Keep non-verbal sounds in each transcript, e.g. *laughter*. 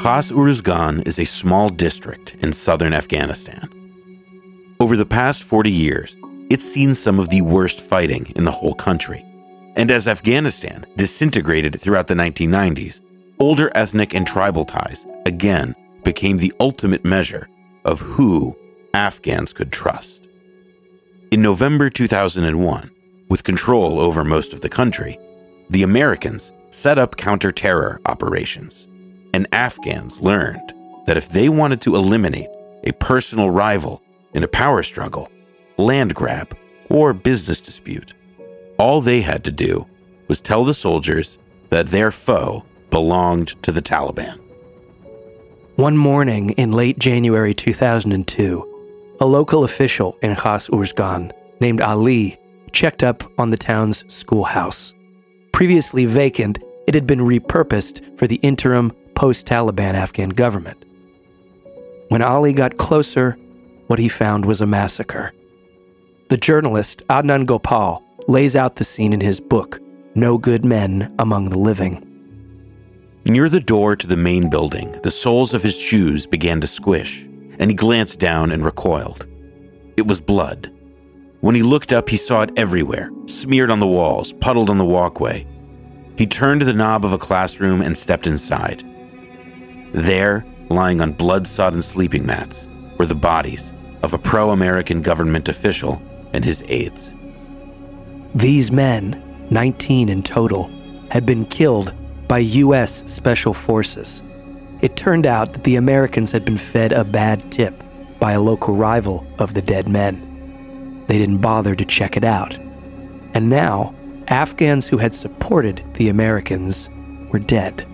Khas Uruzgan is a small district in southern Afghanistan. Over the past 40 years, it's seen some of the worst fighting in the whole country. And as Afghanistan disintegrated throughout the 1990s, older ethnic and tribal ties again became the ultimate measure of who Afghans could trust. In November 2001, with control over most of the country, the Americans set up counter terror operations. And Afghans learned that if they wanted to eliminate a personal rival in a power struggle, land grab, or business dispute, all they had to do was tell the soldiers that their foe belonged to the Taliban. One morning in late January 2002, a local official in Khas Uruzgan named Ali checked up on the town's schoolhouse. Previously vacant, it had been repurposed for the interim post Taliban Afghan government. When Ali got closer, what he found was a massacre. The journalist Anand Gopal lays out the scene in his book, No Good Men Among the Living. Near the door to the main building, the soles of his shoes began to squish, and he glanced down and recoiled. It was blood. When he looked up, he saw it everywhere, smeared on the walls, puddled on the walkway. He turned the knob of a classroom and stepped inside. There, lying on blood sodden sleeping mats, were the bodies of a pro American government official and his aides. These men, 19 in total, had been killed by U.S. Special Forces. It turned out that the Americans had been fed a bad tip by a local rival of the dead men. They didn't bother to check it out. And now, Afghans who had supported the Americans were dead.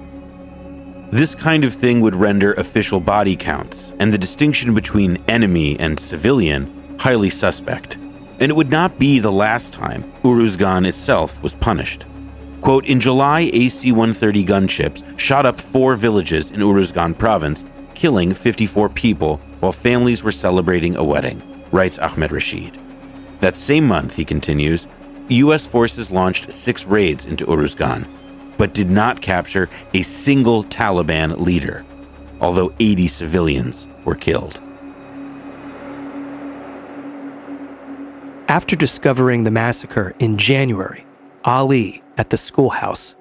This kind of thing would render official body counts and the distinction between enemy and civilian highly suspect. And it would not be the last time Uruzgan itself was punished. Quote, in July, AC 130 gunships shot up four villages in Uruzgan province, killing 54 people while families were celebrating a wedding, writes Ahmed Rashid. That same month, he continues, U.S. forces launched six raids into Uruzgan, but did not capture a single Taliban leader, although 80 civilians were killed. After discovering the massacre in January, Ali at the schoolhouse,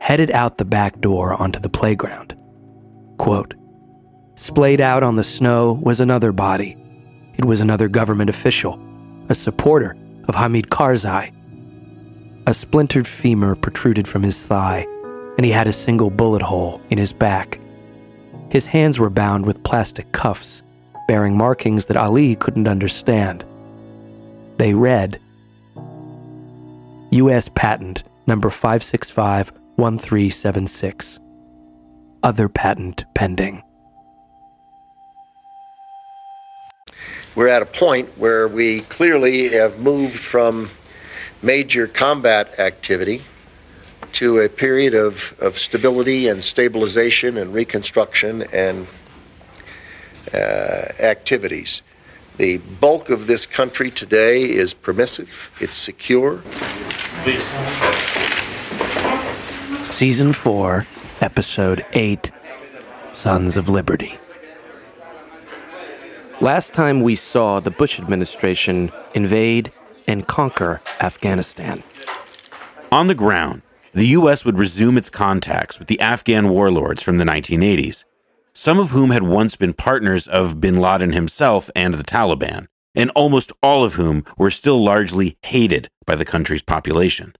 headed out the back door onto the playground. Quote, Splayed out on the snow was another body. It was another government official, a supporter of Hamid Karzai. A splintered femur protruded from his thigh, and he had a single bullet hole in his back. His hands were bound with plastic cuffs, bearing markings that Ali couldn't understand. They read U.S. Patent number 5651376. Other patent pending. We're at a point where we clearly have moved from major combat activity to a period of, of stability and stabilization and reconstruction and uh, activities. The bulk of this country today is permissive, it's secure. Season 4, Episode 8 Sons of Liberty. Last time we saw the Bush administration invade and conquer Afghanistan. On the ground, the U.S. would resume its contacts with the Afghan warlords from the 1980s, some of whom had once been partners of bin Laden himself and the Taliban, and almost all of whom were still largely hated by the country's population.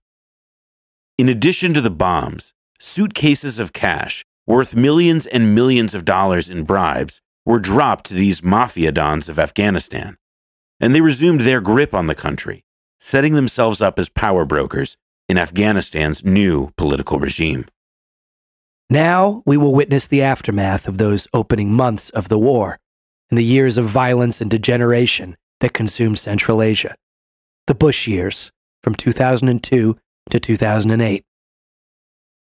In addition to the bombs, suitcases of cash worth millions and millions of dollars in bribes were dropped to these mafia dons of Afghanistan, and they resumed their grip on the country, setting themselves up as power brokers in Afghanistan's new political regime. Now we will witness the aftermath of those opening months of the war and the years of violence and degeneration that consumed Central Asia. The Bush years, from 2002 to 2008.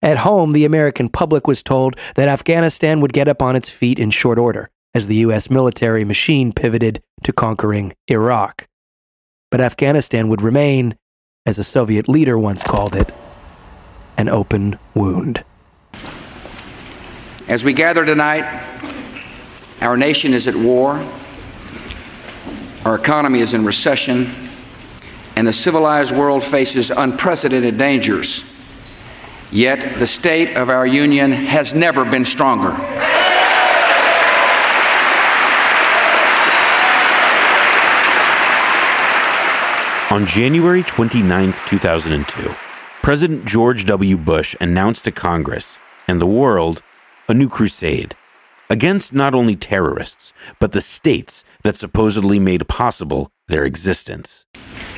At home, the American public was told that Afghanistan would get up on its feet in short order as the U.S. military machine pivoted to conquering Iraq. But Afghanistan would remain, as a Soviet leader once called it, an open wound. As we gather tonight, our nation is at war, our economy is in recession, and the civilized world faces unprecedented dangers. Yet the state of our union has never been stronger. On January 29, 2002, President George W. Bush announced to Congress and the world a new crusade against not only terrorists, but the states that supposedly made possible their existence.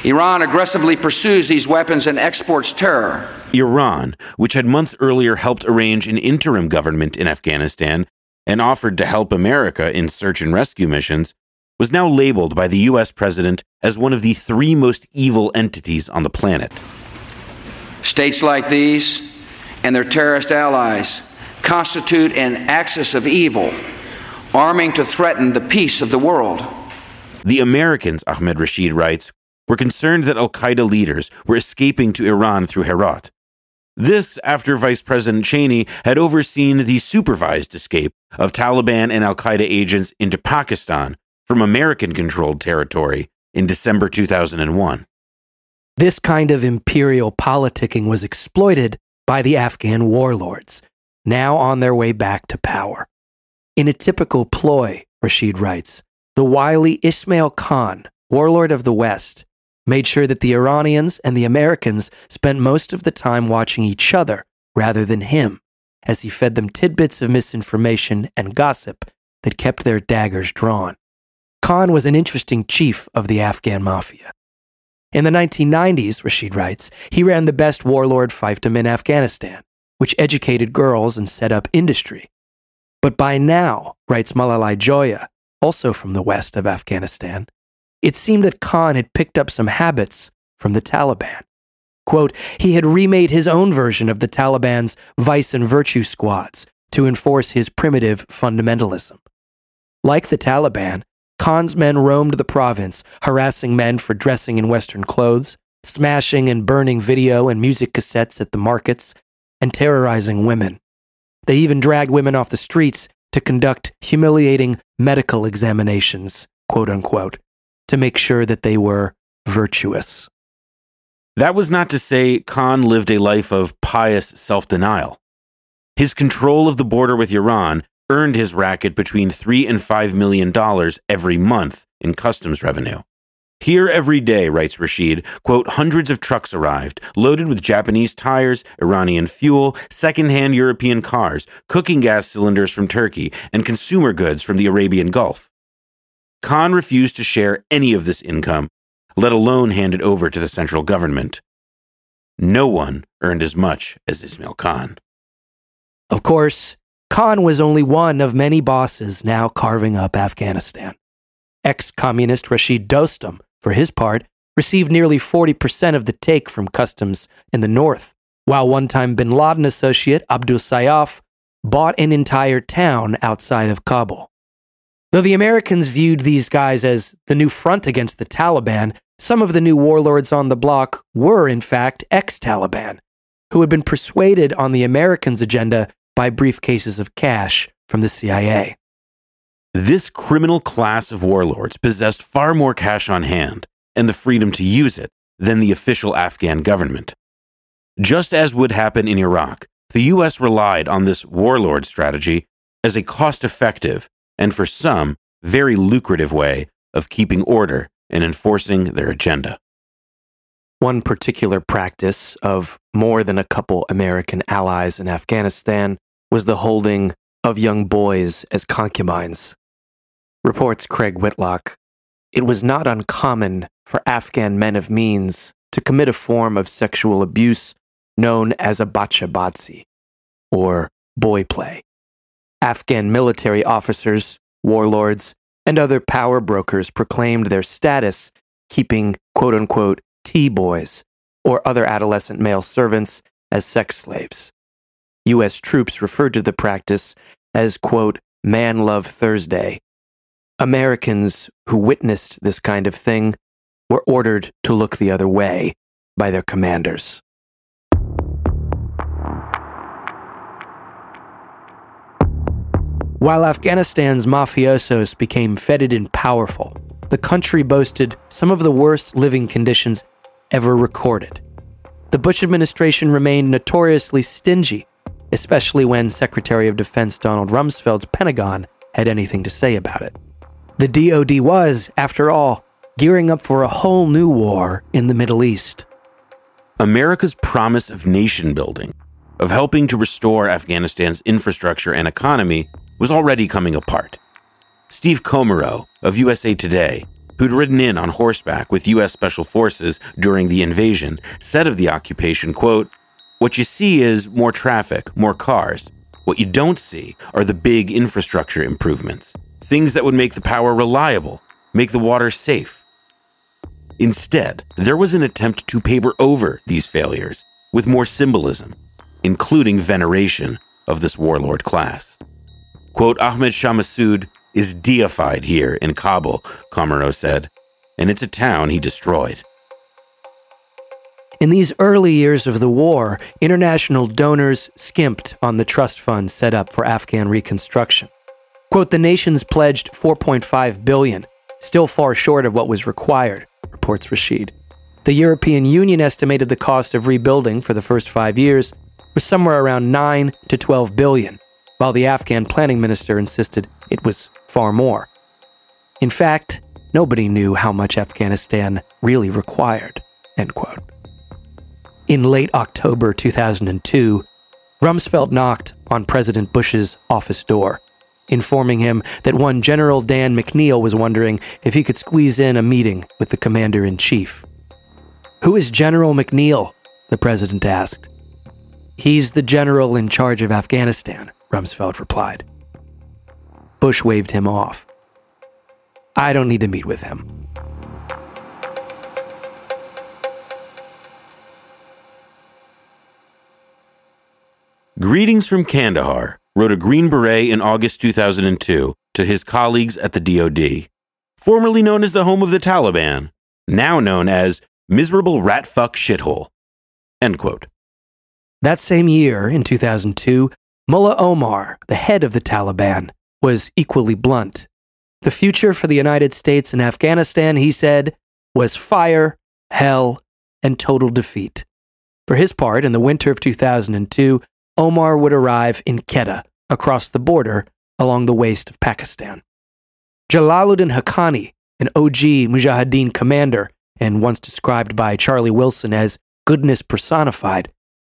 Iran aggressively pursues these weapons and exports terror. Iran, which had months earlier helped arrange an interim government in Afghanistan and offered to help America in search and rescue missions, was now labeled by the US president as one of the three most evil entities on the planet. States like these and their terrorist allies constitute an axis of evil, arming to threaten the peace of the world. The Americans, Ahmed Rashid writes, were concerned that Al Qaeda leaders were escaping to Iran through Herat. This after Vice President Cheney had overseen the supervised escape of Taliban and Al Qaeda agents into Pakistan from American controlled territory in December 2001. This kind of imperial politicking was exploited by the Afghan warlords, now on their way back to power. In a typical ploy, Rashid writes, the wily Ismail Khan, warlord of the West, made sure that the Iranians and the Americans spent most of the time watching each other rather than him, as he fed them tidbits of misinformation and gossip that kept their daggers drawn. Khan was an interesting chief of the Afghan mafia. In the 1990s, Rashid writes, he ran the best warlord fiefdom in Afghanistan, which educated girls and set up industry. But by now, writes Malalai Joya, also from the west of Afghanistan, it seemed that Khan had picked up some habits from the Taliban. Quote, he had remade his own version of the Taliban's vice and virtue squads to enforce his primitive fundamentalism. Like the Taliban, Khan's men roamed the province, harassing men for dressing in Western clothes, smashing and burning video and music cassettes at the markets, and terrorizing women. They even dragged women off the streets to conduct humiliating medical examinations, quote unquote, to make sure that they were virtuous. That was not to say Khan lived a life of pious self denial. His control of the border with Iran earned his racket between three and five million dollars every month in customs revenue. Here every day, writes Rashid, quote, hundreds of trucks arrived, loaded with Japanese tires, Iranian fuel, secondhand European cars, cooking gas cylinders from Turkey, and consumer goods from the Arabian Gulf. Khan refused to share any of this income, let alone hand it over to the central government. No one earned as much as Ismail Khan. Of course, Khan was only one of many bosses now carving up Afghanistan. Ex communist Rashid Dostum, for his part, received nearly 40% of the take from customs in the north, while one time bin Laden associate Abdul Sayyaf bought an entire town outside of Kabul. Though the Americans viewed these guys as the new front against the Taliban, some of the new warlords on the block were, in fact, ex Taliban, who had been persuaded on the Americans' agenda by briefcases of cash from the CIA. This criminal class of warlords possessed far more cash on hand and the freedom to use it than the official Afghan government. Just as would happen in Iraq, the U.S. relied on this warlord strategy as a cost effective and, for some, very lucrative way of keeping order and enforcing their agenda. One particular practice of more than a couple American allies in Afghanistan was the holding of young boys as concubines. Reports Craig Whitlock, it was not uncommon for Afghan men of means to commit a form of sexual abuse known as a bacha or boy play. Afghan military officers, warlords, and other power brokers proclaimed their status keeping quote unquote T boys or other adolescent male servants as sex slaves. U.S. troops referred to the practice as, quote, Man Love Thursday. Americans who witnessed this kind of thing were ordered to look the other way by their commanders. While Afghanistan's mafiosos became fetid and powerful, the country boasted some of the worst living conditions ever recorded. The Bush administration remained notoriously stingy, especially when Secretary of Defense Donald Rumsfeld's Pentagon had anything to say about it. The DoD was, after all, gearing up for a whole new war in the Middle East. America's promise of nation building, of helping to restore Afghanistan's infrastructure and economy, was already coming apart. Steve Komarow of USA Today, who'd ridden in on horseback with U.S. Special Forces during the invasion, said of the occupation, quote, What you see is more traffic, more cars. What you don't see are the big infrastructure improvements, things that would make the power reliable, make the water safe. Instead, there was an attempt to paper over these failures with more symbolism, including veneration of this warlord class. Quote, Ahmed Shah Massoud is deified here in Kabul, Komarow said, and it's a town he destroyed. In these early years of the war, international donors skimped on the trust fund set up for Afghan reconstruction. Quote, the nations pledged 4.5 billion, still far short of what was required, reports Rashid. The European Union estimated the cost of rebuilding for the first five years was somewhere around 9 to 12 billion, while the Afghan planning minister insisted it was far more. In fact, nobody knew how much Afghanistan really required. In late October 2002, Rumsfeld knocked on President Bush's office door, informing him that one General Dan McNeill was wondering if he could squeeze in a meeting with the commander in chief. Who is General McNeill? the president asked. He's the general in charge of Afghanistan, Rumsfeld replied. Bush waved him off. I don't need to meet with him. Greetings from Kandahar, wrote a Green Beret in August 2002 to his colleagues at the DoD, formerly known as the home of the Taliban, now known as miserable ratfuck shithole. End quote. That same year, in 2002, Mullah Omar, the head of the Taliban, was equally blunt. The future for the United States and Afghanistan, he said, was fire, hell, and total defeat. For his part, in the winter of 2002, Omar would arrive in Quetta, across the border along the waste of Pakistan. Jalaluddin Haqqani, an OG Mujahideen commander and once described by Charlie Wilson as goodness personified,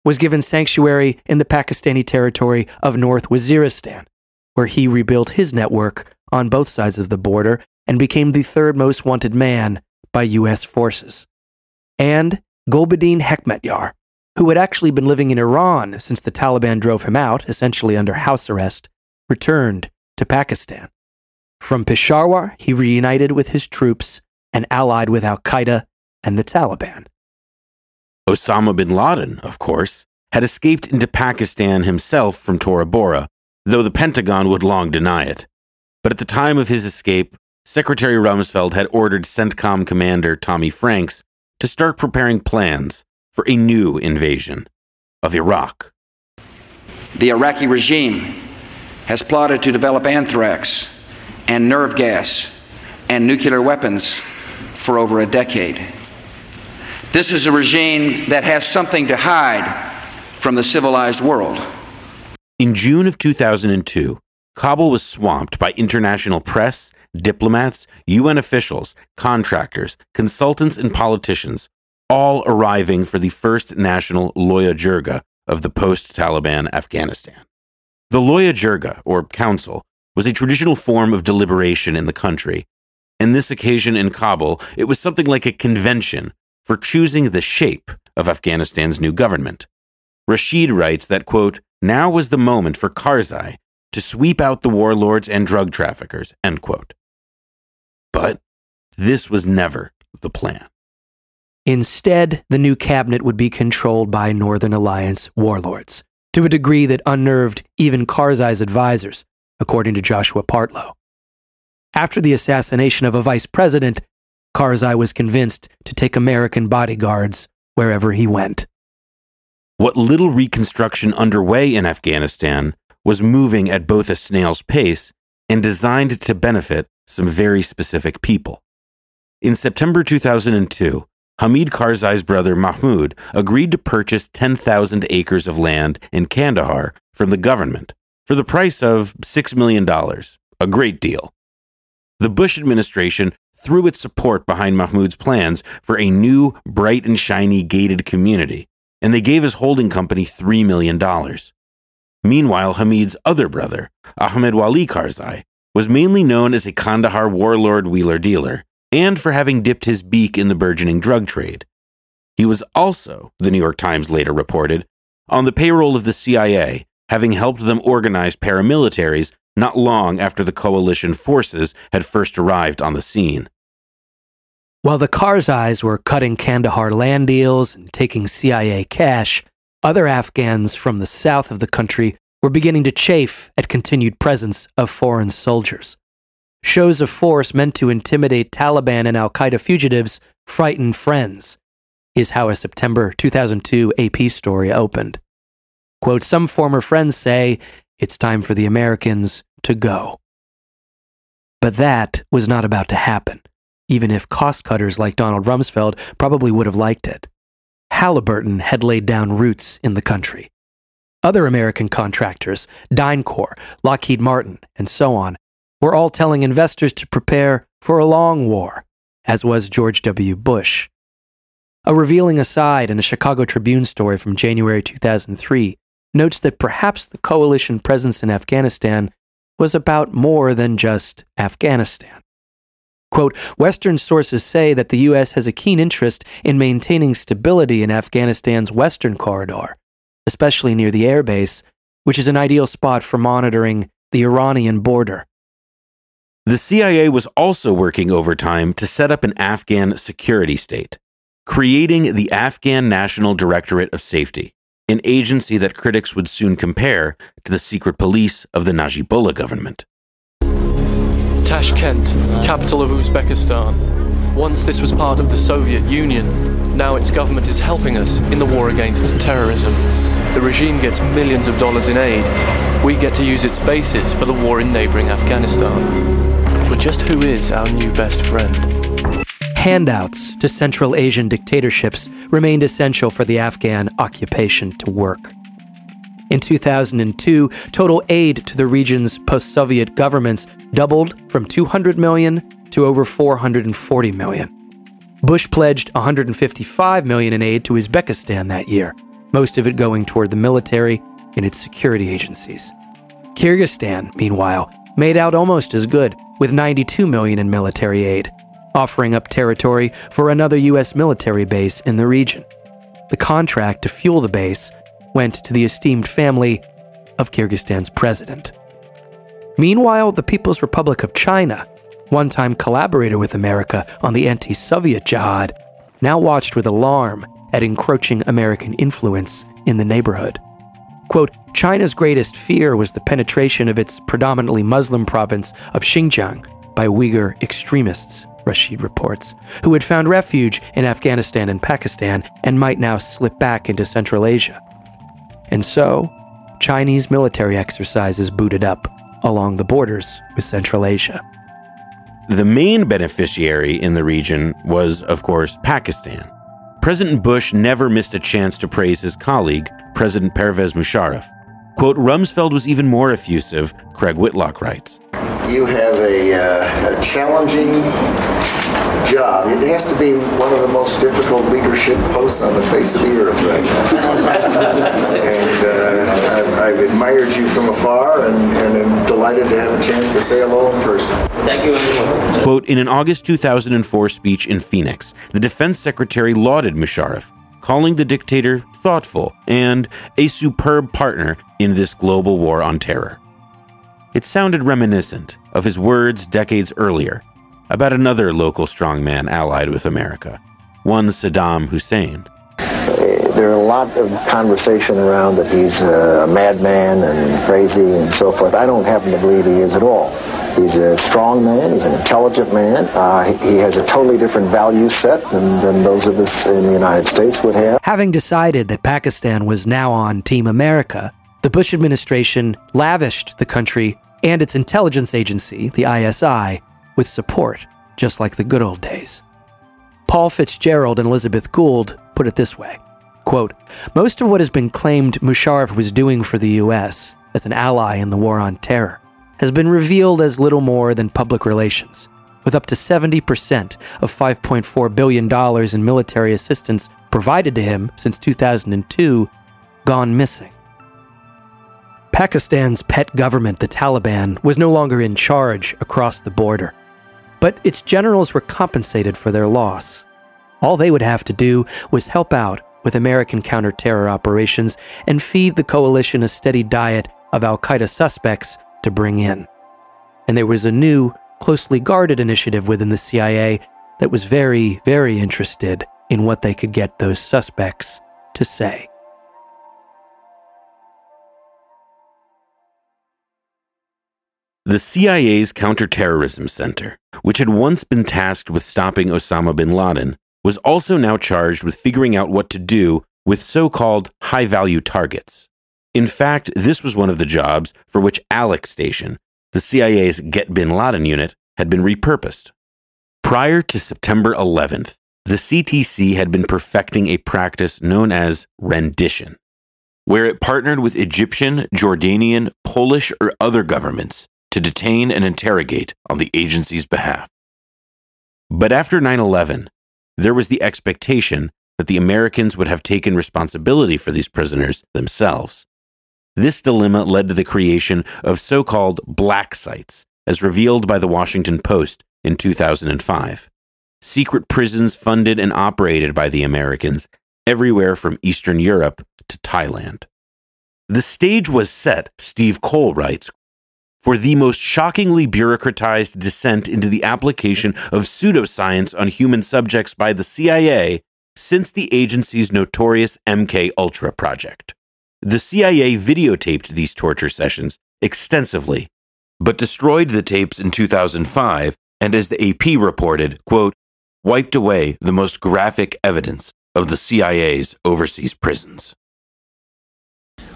was given sanctuary in the Pakistani territory of North Waziristan, where he rebuilt his network on both sides of the border and became the third most wanted man by U.S. forces. And Gulbuddin Hekmatyar, who had actually been living in Iran since the Taliban drove him out, essentially under house arrest, returned to Pakistan. From Peshawar, he reunited with his troops and allied with Al Qaeda and the Taliban. Osama bin Laden, of course, had escaped into Pakistan himself from Tora Bora, though the Pentagon would long deny it. But at the time of his escape, Secretary Rumsfeld had ordered CENTCOM Commander Tommy Franks to start preparing plans for a new invasion of Iraq. The Iraqi regime has plotted to develop anthrax and nerve gas and nuclear weapons for over a decade. This is a regime that has something to hide from the civilized world. In June of 2002, Kabul was swamped by international press, diplomats, UN officials, contractors, consultants, and politicians all arriving for the first national Loya Jirga of the post Taliban Afghanistan. The Loya Jirga, or council, was a traditional form of deliberation in the country. In this occasion in Kabul, it was something like a convention for choosing the shape of Afghanistan's new government. Rashid writes that, quote, now was the moment for Karzai to sweep out the warlords and drug traffickers, end quote. But this was never the plan. Instead, the new cabinet would be controlled by Northern Alliance warlords, to a degree that unnerved even Karzai's advisors, according to Joshua Partlow. After the assassination of a vice president, Karzai was convinced to take American bodyguards wherever he went. What little reconstruction underway in Afghanistan was moving at both a snail's pace and designed to benefit some very specific people. In September 2002, Hamid Karzai's brother Mahmoud agreed to purchase 10,000 acres of land in Kandahar from the government for the price of $6 million, a great deal. The Bush administration threw its support behind Mahmoud's plans for a new, bright and shiny gated community, and they gave his holding company $3 million. Meanwhile, Hamid's other brother, Ahmed Wali Karzai, was mainly known as a Kandahar warlord wheeler dealer and for having dipped his beak in the burgeoning drug trade. He was also, the New York Times later reported, on the payroll of the CIA, having helped them organize paramilitaries not long after the coalition forces had first arrived on the scene. While the Karzais were cutting Kandahar land deals and taking CIA cash, other Afghans from the south of the country were beginning to chafe at continued presence of foreign soldiers. Shows of force meant to intimidate Taliban and Al Qaeda fugitives frightened friends, is how a September 2002 AP story opened. Quote, some former friends say it's time for the Americans to go. But that was not about to happen, even if cost cutters like Donald Rumsfeld probably would have liked it. Halliburton had laid down roots in the country. Other American contractors, DynCorp, Lockheed Martin, and so on, were all telling investors to prepare for a long war, as was George W. Bush. A revealing aside in a Chicago Tribune story from January 2003 notes that perhaps the coalition presence in Afghanistan was about more than just Afghanistan. Quote, Western sources say that the U.S. has a keen interest in maintaining stability in Afghanistan's western corridor, especially near the airbase, which is an ideal spot for monitoring the Iranian border. The CIA was also working overtime to set up an Afghan security state, creating the Afghan National Directorate of Safety, an agency that critics would soon compare to the secret police of the Najibullah government. Tashkent, capital of Uzbekistan. Once this was part of the Soviet Union, now its government is helping us in the war against terrorism. The regime gets millions of dollars in aid. We get to use its bases for the war in neighboring Afghanistan. But just who is our new best friend? Handouts to Central Asian dictatorships remained essential for the Afghan occupation to work. In 2002, total aid to the region's post Soviet governments doubled from 200 million to over 440 million. Bush pledged 155 million in aid to Uzbekistan that year, most of it going toward the military and its security agencies. Kyrgyzstan, meanwhile, made out almost as good, with 92 million in military aid, offering up territory for another US military base in the region. The contract to fuel the base went to the esteemed family of Kyrgyzstan's president. Meanwhile, the People's Republic of China, one time collaborator with America on the anti Soviet jihad, now watched with alarm at encroaching American influence in the neighborhood. Quote, China's greatest fear was the penetration of its predominantly Muslim province of Xinjiang by Uyghur extremists, Rashid reports, who had found refuge in Afghanistan and Pakistan and might now slip back into Central Asia. And so, Chinese military exercises booted up along the borders with Central Asia. The main beneficiary in the region was, of course, Pakistan. President Bush never missed a chance to praise his colleague, President Pervez Musharraf. Quote, Rumsfeld was even more effusive, Craig Whitlock writes. You have a, uh, a challenging job. It has to be one of the most difficult leadership posts on the face of the earth right now. *laughs* and uh, I've, I've, admired you from afar and, and am delighted to have a chance to say hello in person. Thank you. Quote, in an August 2004 speech in Phoenix, the defense secretary lauded Musharraf, calling the dictator thoughtful and a superb partner in this global war on terror. It sounded reminiscent of his words decades earlier about another local strongman allied with America, one Saddam Hussein. There are a lot of conversation around that he's a madman and crazy and so forth. I don't happen to believe he is at all. He's a strong man. He's an intelligent man. Uh, he has a totally different value set than, than those of us in the United States would have. Having decided that Pakistan was now on Team America, The Bush administration lavished the country and its intelligence agency, the ISI, with support, just like the good old days. Paul Fitzgerald and Elizabeth Gould put it this way quote, Most of what has been claimed Musharraf was doing for the U.S. as an ally in the war on terror has been revealed as little more than public relations, with up to 70% of $5.4 billion in military assistance provided to him since 2002 gone missing. Pakistan's pet government, the Taliban, was no longer in charge across the border, but its generals were compensated for their loss. All they would have to do was help out with American counter-terror operations and feed the coalition a steady diet of Al Qaeda suspects to bring in. And there was a new, closely guarded initiative within the CIA that was very, very interested in what they could get those suspects to say. The CIA's Counterterrorism Center, which had once been tasked with stopping Osama bin Laden, was also now charged with figuring out what to do with so called high value targets. In fact, this was one of the jobs for which ALEC Station, the CIA's Get Bin Laden unit, had been repurposed. Prior to September 11th, the CTC had been perfecting a practice known as rendition, where it partnered with Egyptian, Jordanian, Polish, or other governments to detain and interrogate on the agency's behalf. But after 9 11, there was the expectation that the Americans would have taken responsibility for these prisoners themselves. This dilemma led to the creation of so called black sites, as revealed by the Washington Post in 2005. Secret prisons funded and operated by the Americans everywhere from Eastern Europe to Thailand. The stage was set, Steve Coll writes, for the most shockingly bureaucratized descent into the application of pseudoscience on human subjects by the CIA since the agency's notorious MK Ultra project. The CIA videotaped these torture sessions extensively, but destroyed the tapes in 2005 and as the AP reported, quote, wiped away the most graphic evidence of the CIA's overseas prisons.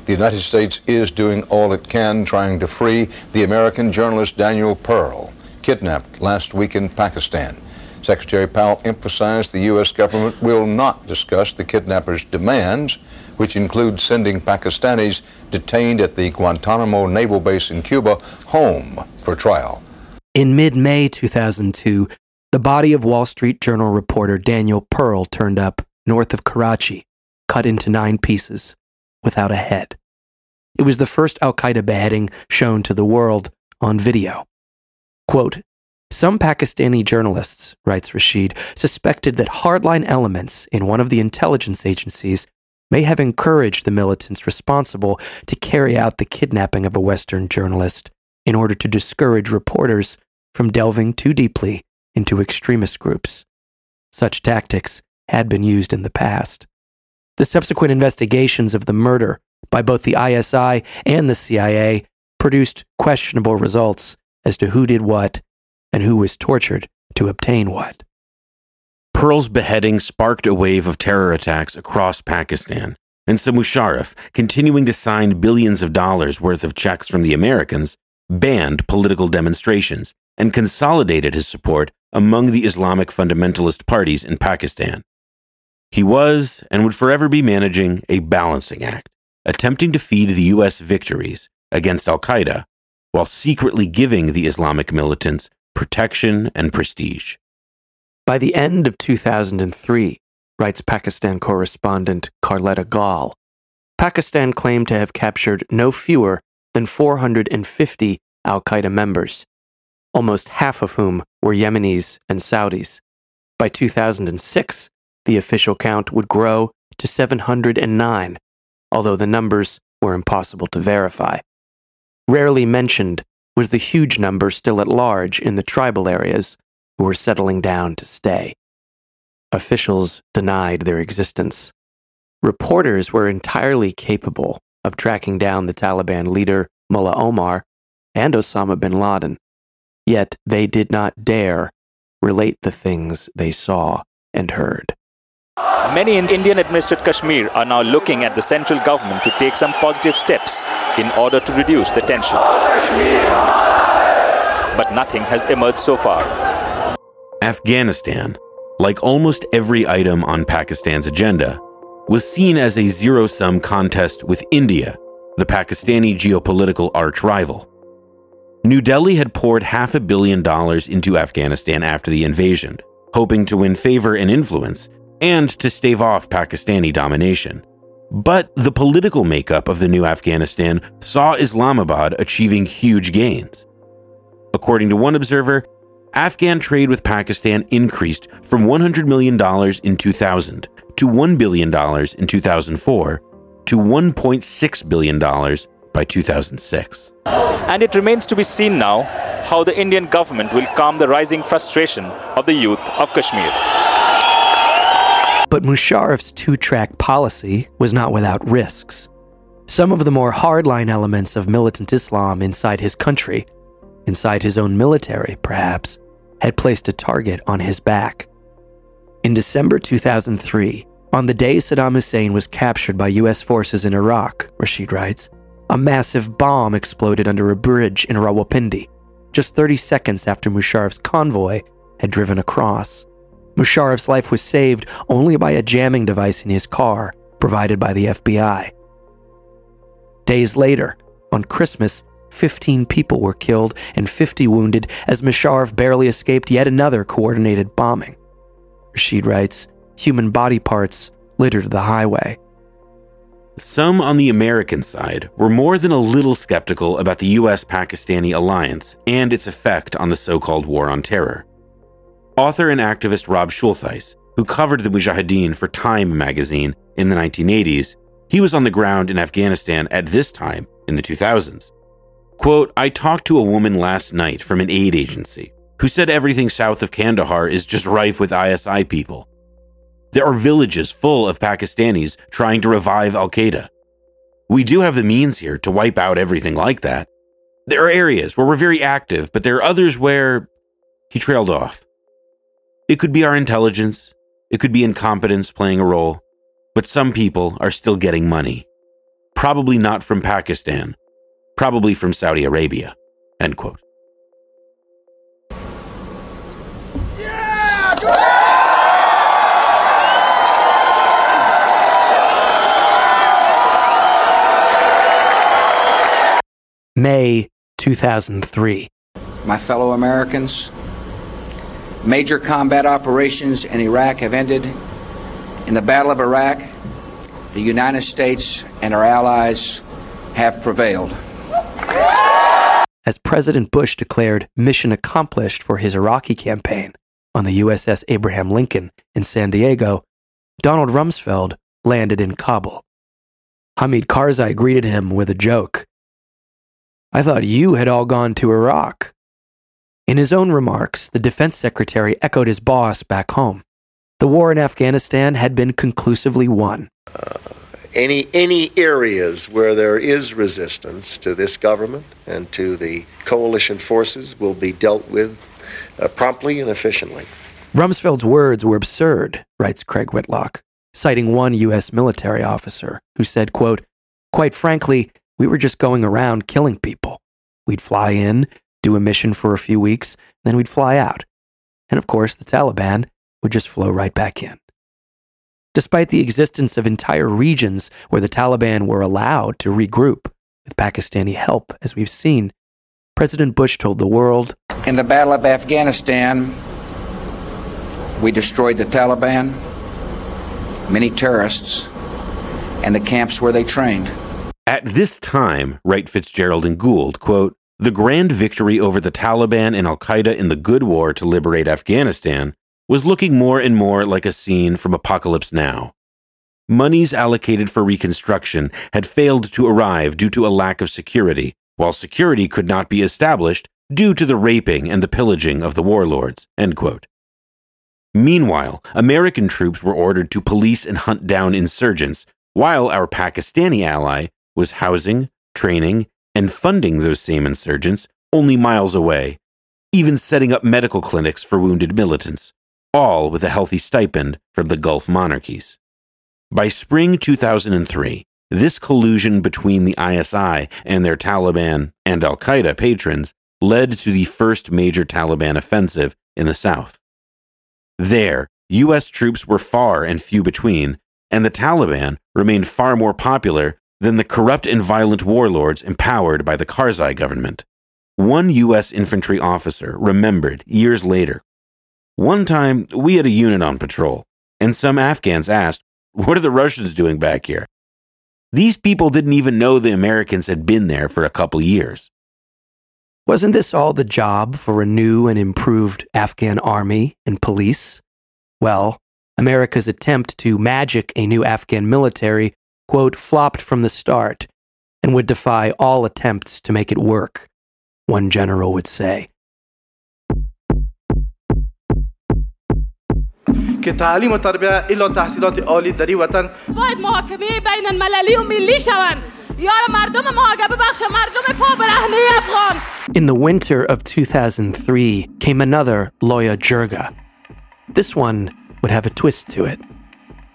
The United States is doing all it can trying to free the American journalist Daniel Pearl, kidnapped last week in Pakistan. Secretary Powell emphasized the U.S. government will not discuss the kidnappers' demands, which include sending Pakistanis detained at the Guantanamo naval base in Cuba home for trial. In mid May 2002, the body of Wall Street Journal reporter Daniel Pearl turned up north of Karachi, cut into nine pieces without a head. It was the first Al Qaeda beheading shown to the world on video. Quote, some Pakistani journalists, writes Rashid, suspected that hardline elements in one of the intelligence agencies may have encouraged the militants responsible to carry out the kidnapping of a Western journalist in order to discourage reporters from delving too deeply into extremist groups. Such tactics had been used in the past. The subsequent investigations of the murder by both the ISI and the CIA produced questionable results as to who did what and who was tortured to obtain what. Pearl's beheading sparked a wave of terror attacks across Pakistan, and so Musharraf, continuing to sign billions of dollars worth of checks from the Americans, banned political demonstrations and consolidated his support among the Islamic fundamentalist parties in Pakistan. He was and would forever be managing a balancing act, attempting to feed the U.S. victories against Al Qaeda while secretly giving the Islamic militants protection and prestige. By the end of 2003, writes Pakistan correspondent Carlotta Gall, Pakistan claimed to have captured no fewer than 450 Al Qaeda members, almost half of whom were Yemenis and Saudis. By 2006, the official count would grow to 709, although the numbers were impossible to verify. Rarely mentioned was the huge number still at large in the tribal areas who were settling down to stay. Officials denied their existence. Reporters were entirely capable of tracking down the Taliban leader Mullah Omar and Osama bin Laden, yet they did not dare relate the things they saw and heard. Many in Indian administered Kashmir are now looking at the central government to take some positive steps in order to reduce the tension. But nothing has emerged so far. Afghanistan, like almost every item on Pakistan's agenda, was seen as a zero sum contest with India, the Pakistani geopolitical arch rival. New Delhi had poured half a billion dollars into Afghanistan after the invasion, hoping to win favor and influence and to stave off Pakistani domination. But the political makeup of the new Afghanistan saw Islamabad achieving huge gains. According to one observer, Afghan trade with Pakistan increased from $100 million in 2000 to $1 billion in 2004 to $1.6 billion by 2006. And it remains to be seen now how the Indian government will calm the rising frustration of the youth of Kashmir. But Musharraf's two track policy was not without risks. Some of the more hardline elements of militant Islam inside his country, inside his own military, perhaps, had placed a target on his back. In December 2003, on the day Saddam Hussein was captured by U.S. forces in Iraq, Rashid writes, a massive bomb exploded under a bridge in Rawalpindi, just 30 seconds after Musharraf's convoy had driven across. Musharraf's life was saved only by a jamming device in his car provided by the FBI. Days later, on Christmas, 15 people were killed and 50 wounded as Musharraf barely escaped yet another coordinated bombing. Rashid writes, human body parts littered the highway. Some on the American side were more than a little skeptical about the US Pakistani alliance and its effect on the so called War on Terror. Author and activist Rob Schultheis, who covered the Mujahideen for Time magazine in the 1980s, he was on the ground in Afghanistan at this time in the 2000s. Quote, I talked to a woman last night from an aid agency who said everything south of Kandahar is just rife with ISI people. There are villages full of Pakistanis trying to revive Al Qaeda. We do have the means here to wipe out everything like that. There are areas where we're very active, but there are others where he trailed off. It could be our intelligence, it could be incompetence playing a role, but some people are still getting money. Probably not from Pakistan, probably from Saudi Arabia. End quote. May 2003. My fellow Americans, Major combat operations in Iraq have ended. In the Battle of Iraq, the United States and our allies have prevailed. As President Bush declared mission accomplished for his Iraqi campaign on the USS Abraham Lincoln in San Diego, Donald Rumsfeld landed in Kabul. Hamid Karzai greeted him with a joke. I thought you had all gone to Iraq. In his own remarks, the defense secretary echoed his boss back home. The war in Afghanistan had been conclusively won. Uh, any, any areas where there is resistance to this government and to the coalition forces will be dealt with uh, promptly and efficiently. Rumsfeld's words were absurd, writes Craig Whitlock, citing one U.S. military officer who said, quote, Quite frankly, we were just going around killing people. We'd fly in, do a mission for a few weeks, then we'd fly out. And of course, the Taliban would just flow right back in. Despite the existence of entire regions where the Taliban were allowed to regroup with Pakistani help, as we've seen, President Bush told the world In the Battle of Afghanistan, we destroyed the Taliban, many terrorists, and the camps where they trained. At this time, write Fitzgerald and Gould, quote, the grand victory over the Taliban and Al Qaeda in the good war to liberate Afghanistan was looking more and more like a scene from Apocalypse Now. Monies allocated for reconstruction had failed to arrive due to a lack of security, while security could not be established due to the raping and the pillaging of the warlords. Meanwhile, American troops were ordered to police and hunt down insurgents, while our Pakistani ally was housing, training, and funding those same insurgents only miles away, even setting up medical clinics for wounded militants, all with a healthy stipend from the Gulf monarchies. By spring 2003, this collusion between the ISI and their Taliban and Al Qaeda patrons led to the first major Taliban offensive in the South. There, U.S. troops were far and few between, and the Taliban remained far more popular than the corrupt and violent warlords empowered by the Karzai government. One U.S. infantry officer remembered years later One time, we had a unit on patrol, and some Afghans asked, What are the Russians doing back here? These people didn't even know the Americans had been there for a couple years. Wasn't this all the job for a new and improved Afghan army and police? Well, America's attempt to magic a new Afghan military, quote, flopped from the start and would defy all attempts to make it work, one general would say. که تعلیم و تربیه الا تحصیلات عالی در این وطن باید محاکمه بین المللی و ملی شوند یار مردم ما ببخش مردم پا برهنه افغان In the winter of 2003 came another Loya Jirga. This one would have a twist to it.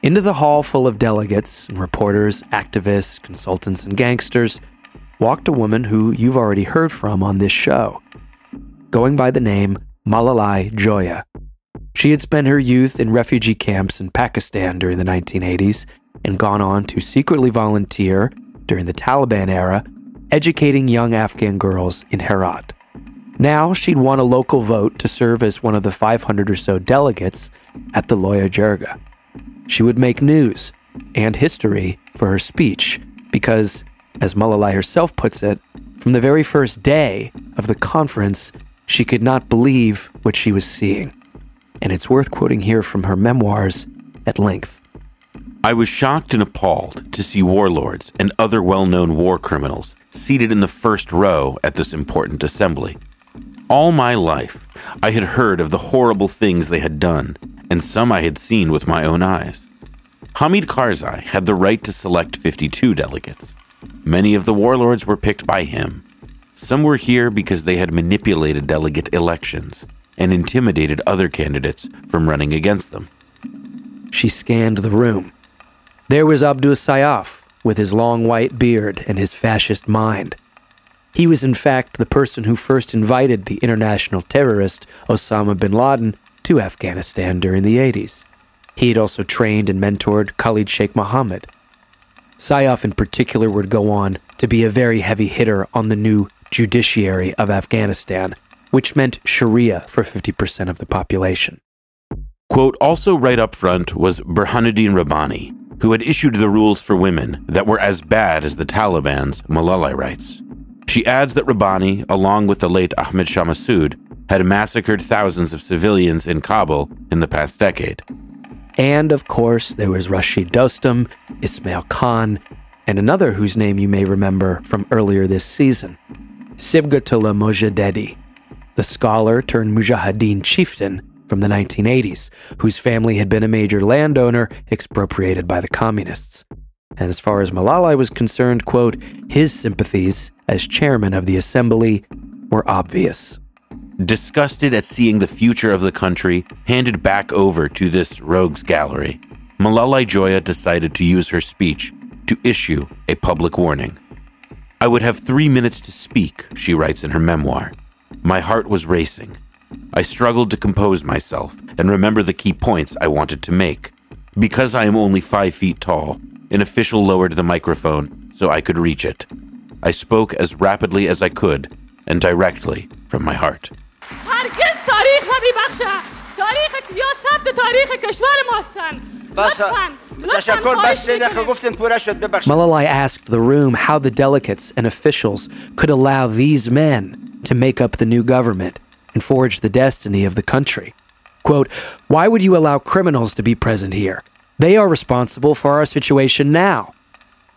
Into the hall full of delegates, reporters, activists, consultants, and gangsters walked a woman who you've already heard from on this show, going by the name Malalai Joya. She had spent her youth in refugee camps in Pakistan during the 1980s and gone on to secretly volunteer during the Taliban era, educating young Afghan girls in Herat. Now she'd won a local vote to serve as one of the 500 or so delegates at the Loya Jirga. She would make news and history for her speech because, as Malalai herself puts it, from the very first day of the conference, she could not believe what she was seeing. And it's worth quoting here from her memoirs at length. I was shocked and appalled to see warlords and other well known war criminals seated in the first row at this important assembly. All my life, I had heard of the horrible things they had done, and some I had seen with my own eyes. Hamid Karzai had the right to select 52 delegates. Many of the warlords were picked by him. Some were here because they had manipulated delegate elections and intimidated other candidates from running against them. She scanned the room. There was Abdul Sayyaf with his long white beard and his fascist mind. He was, in fact, the person who first invited the international terrorist Osama bin Laden to Afghanistan during the 80s. He had also trained and mentored Khalid Sheikh Mohammed. Sayyaf, in particular, would go on to be a very heavy hitter on the new judiciary of Afghanistan, which meant Sharia for 50% of the population. Quote, also right up front was Burhanuddin Rabbani, who had issued the rules for women that were as bad as the Taliban's Malala rights. She adds that Rabbani, along with the late Ahmed Shah Massoud, had massacred thousands of civilians in Kabul in the past decade. And of course, there was Rashid Dostum, Ismail Khan, and another whose name you may remember from earlier this season, Sibgatullah Mojadedi, the scholar turned Mujahideen chieftain from the 1980s, whose family had been a major landowner expropriated by the communists. And as far as Malalai was concerned, quote, his sympathies as chairman of the assembly were obvious. Disgusted at seeing the future of the country handed back over to this rogues gallery, Malalai Joya decided to use her speech to issue a public warning. I would have three minutes to speak, she writes in her memoir. My heart was racing. I struggled to compose myself and remember the key points I wanted to make. Because I am only five feet tall, an official lowered the microphone so I could reach it. I spoke as rapidly as I could and directly from my heart. Malalai asked the room how the delegates and officials could allow these men to make up the new government and forge the destiny of the country. Quote, Why would you allow criminals to be present here? They are responsible for our situation now.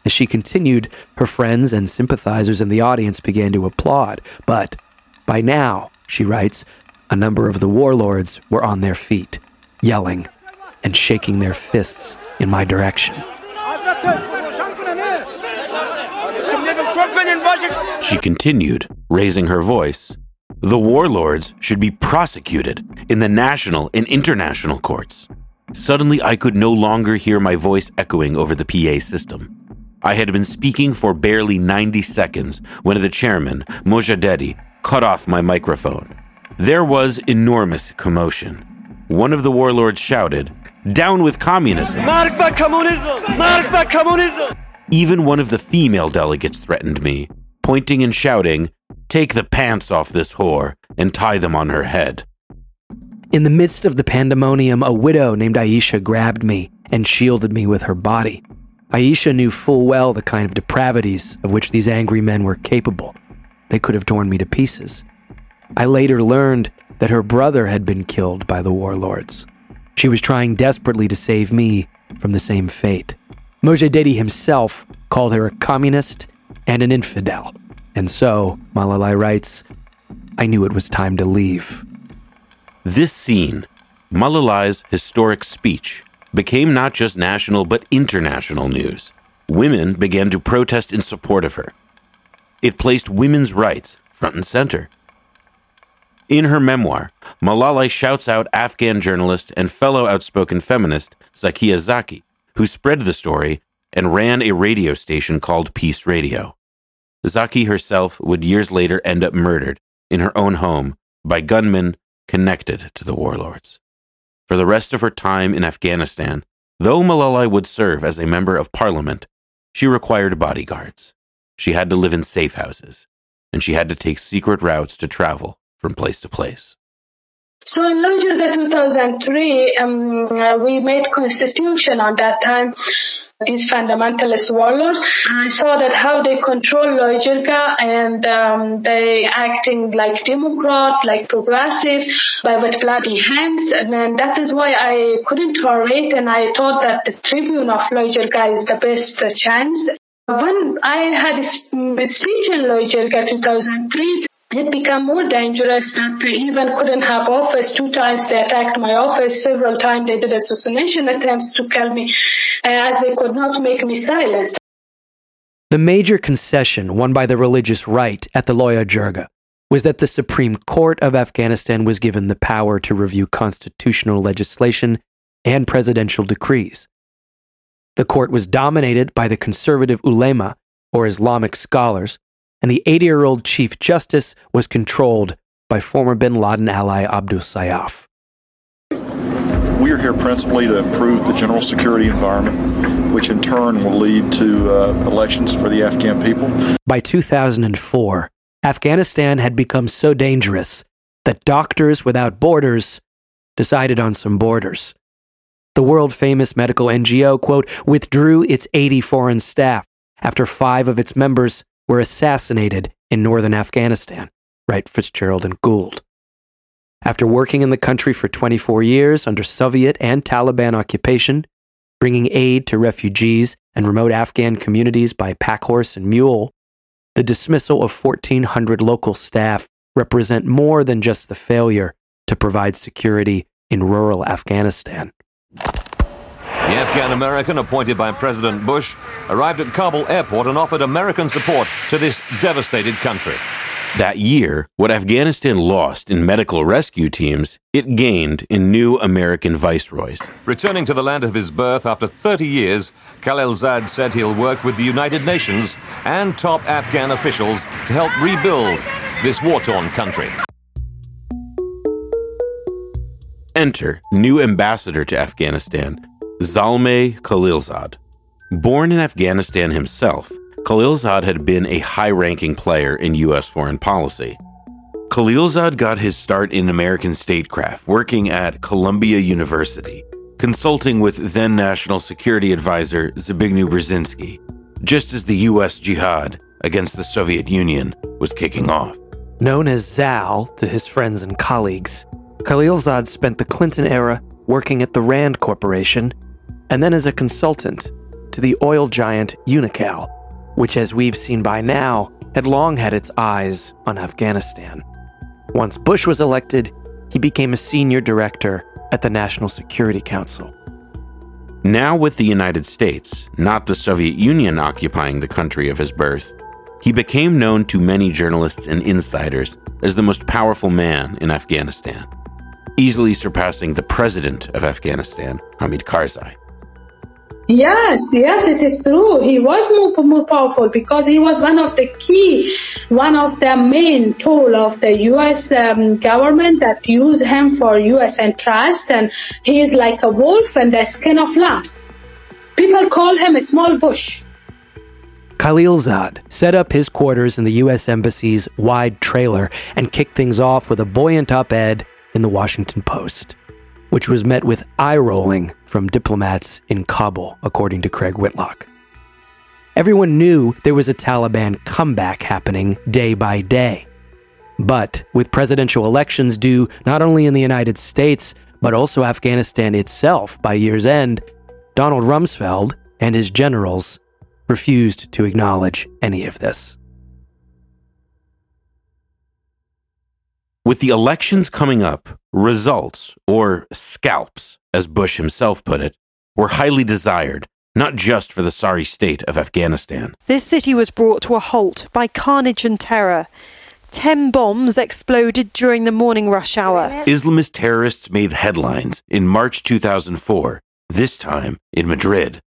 As she continued, her friends and sympathizers in the audience began to applaud. But by now, she writes, a number of the warlords were on their feet, yelling and shaking their fists in my direction. She continued, raising her voice. the warlords should be prosecuted in the national and international courts. Suddenly, I could no longer hear my voice echoing over the PA system. I had been speaking for barely 90 seconds when the chairman, Mojadedi, cut off my microphone. There was enormous commotion. One of the warlords shouted, Down with communism! communism! communism! Even one of the female delegates threatened me, pointing and shouting, Take the pants off this whore and tie them on her head. In the midst of the pandemonium, a widow named Aisha grabbed me and shielded me with her body. Aisha knew full well the kind of depravities of which these angry men were capable. They could have torn me to pieces. I later learned that her brother had been killed by the warlords. She was trying desperately to save me from the same fate. Mojadedi himself called her a communist and an infidel. And so, Malalai writes, I knew it was time to leave. This scene, Malalai's historic speech, became not just national but international news. Women began to protest in support of her. It placed women's rights front and center. In her memoir, Malalai shouts out Afghan journalist and fellow outspoken feminist Zakia Zaki, who spread the story and ran a radio station called Peace Radio. Zaki herself would years later end up murdered in her own home by gunmen connected to the warlords. For the rest of her time in Afghanistan, though Malalai would serve as a member of parliament, she required bodyguards. She had to live in safe houses, and she had to take secret routes to travel from place to place. So in Loya Jirga 2003, um, uh, we made constitution on that time these fundamentalist warlords. I saw that how they control Loya Jirga and um, they acting like Democrat, like progressives, by with bloody hands. And then that is why I couldn't tolerate and I thought that the Tribune of Loya Jirga is the best chance. When I had a speech in Loya Jirga 2003, it became more dangerous that they even couldn't have office. Two times they attacked my office. Several times they did assassination attempts to kill me uh, as they could not make me silenced. The major concession won by the religious right at the Loya Jirga was that the Supreme Court of Afghanistan was given the power to review constitutional legislation and presidential decrees. The court was dominated by the conservative ulema, or Islamic scholars, and the 80 year old Chief Justice was controlled by former bin Laden ally Abdul Sayyaf. We are here principally to improve the general security environment, which in turn will lead to uh, elections for the Afghan people. By 2004, Afghanistan had become so dangerous that Doctors Without Borders decided on some borders. The world famous medical NGO, quote, withdrew its 80 foreign staff after five of its members were assassinated in northern Afghanistan, write Fitzgerald and Gould. After working in the country for 24 years under Soviet and Taliban occupation, bringing aid to refugees and remote Afghan communities by pack horse and mule, the dismissal of 1,400 local staff represent more than just the failure to provide security in rural Afghanistan. The Afghan American appointed by President Bush arrived at Kabul airport and offered American support to this devastated country. That year, what Afghanistan lost in medical rescue teams, it gained in new American viceroys. Returning to the land of his birth after 30 years, Khalilzad said he'll work with the United Nations and top Afghan officials to help rebuild this war torn country. Enter new ambassador to Afghanistan, Zalmay Khalilzad. Born in Afghanistan himself, Khalilzad had been a high ranking player in U.S. foreign policy. Khalilzad got his start in American statecraft working at Columbia University, consulting with then National Security Advisor Zbigniew Brzezinski, just as the U.S. jihad against the Soviet Union was kicking off. Known as Zal to his friends and colleagues, Khalilzad spent the Clinton era working at the Rand Corporation and then as a consultant to the oil giant Unocal, which, as we've seen by now, had long had its eyes on Afghanistan. Once Bush was elected, he became a senior director at the National Security Council. Now, with the United States, not the Soviet Union occupying the country of his birth, he became known to many journalists and insiders as the most powerful man in Afghanistan, easily surpassing the president of Afghanistan, Hamid Karzai. Yes, yes, it is true. He was more, more powerful because he was one of the key, one of the main tool of the U.S. Um, government that use him for U.S. interest, and he is like a wolf in the skin of lambs. People call him a small bush. Khalilzad set up his quarters in the U.S. Embassy's wide trailer and kicked things off with a buoyant op ed in the Washington Post, which was met with eye rolling from diplomats in Kabul, according to Craig Whitlock. Everyone knew there was a Taliban comeback happening day by day. But with presidential elections due not only in the United States, but also Afghanistan itself by year's end, Donald Rumsfeld and his generals refused to acknowledge any of this. With the elections coming up, results, or scalps, as Bush himself put it, were highly desired, not just for the sorry state of Afghanistan. This city was brought to a halt by carnage and terror. Ten bombs exploded during the morning rush hour. Islamist terrorists made headlines in March 2004, this time in Madrid.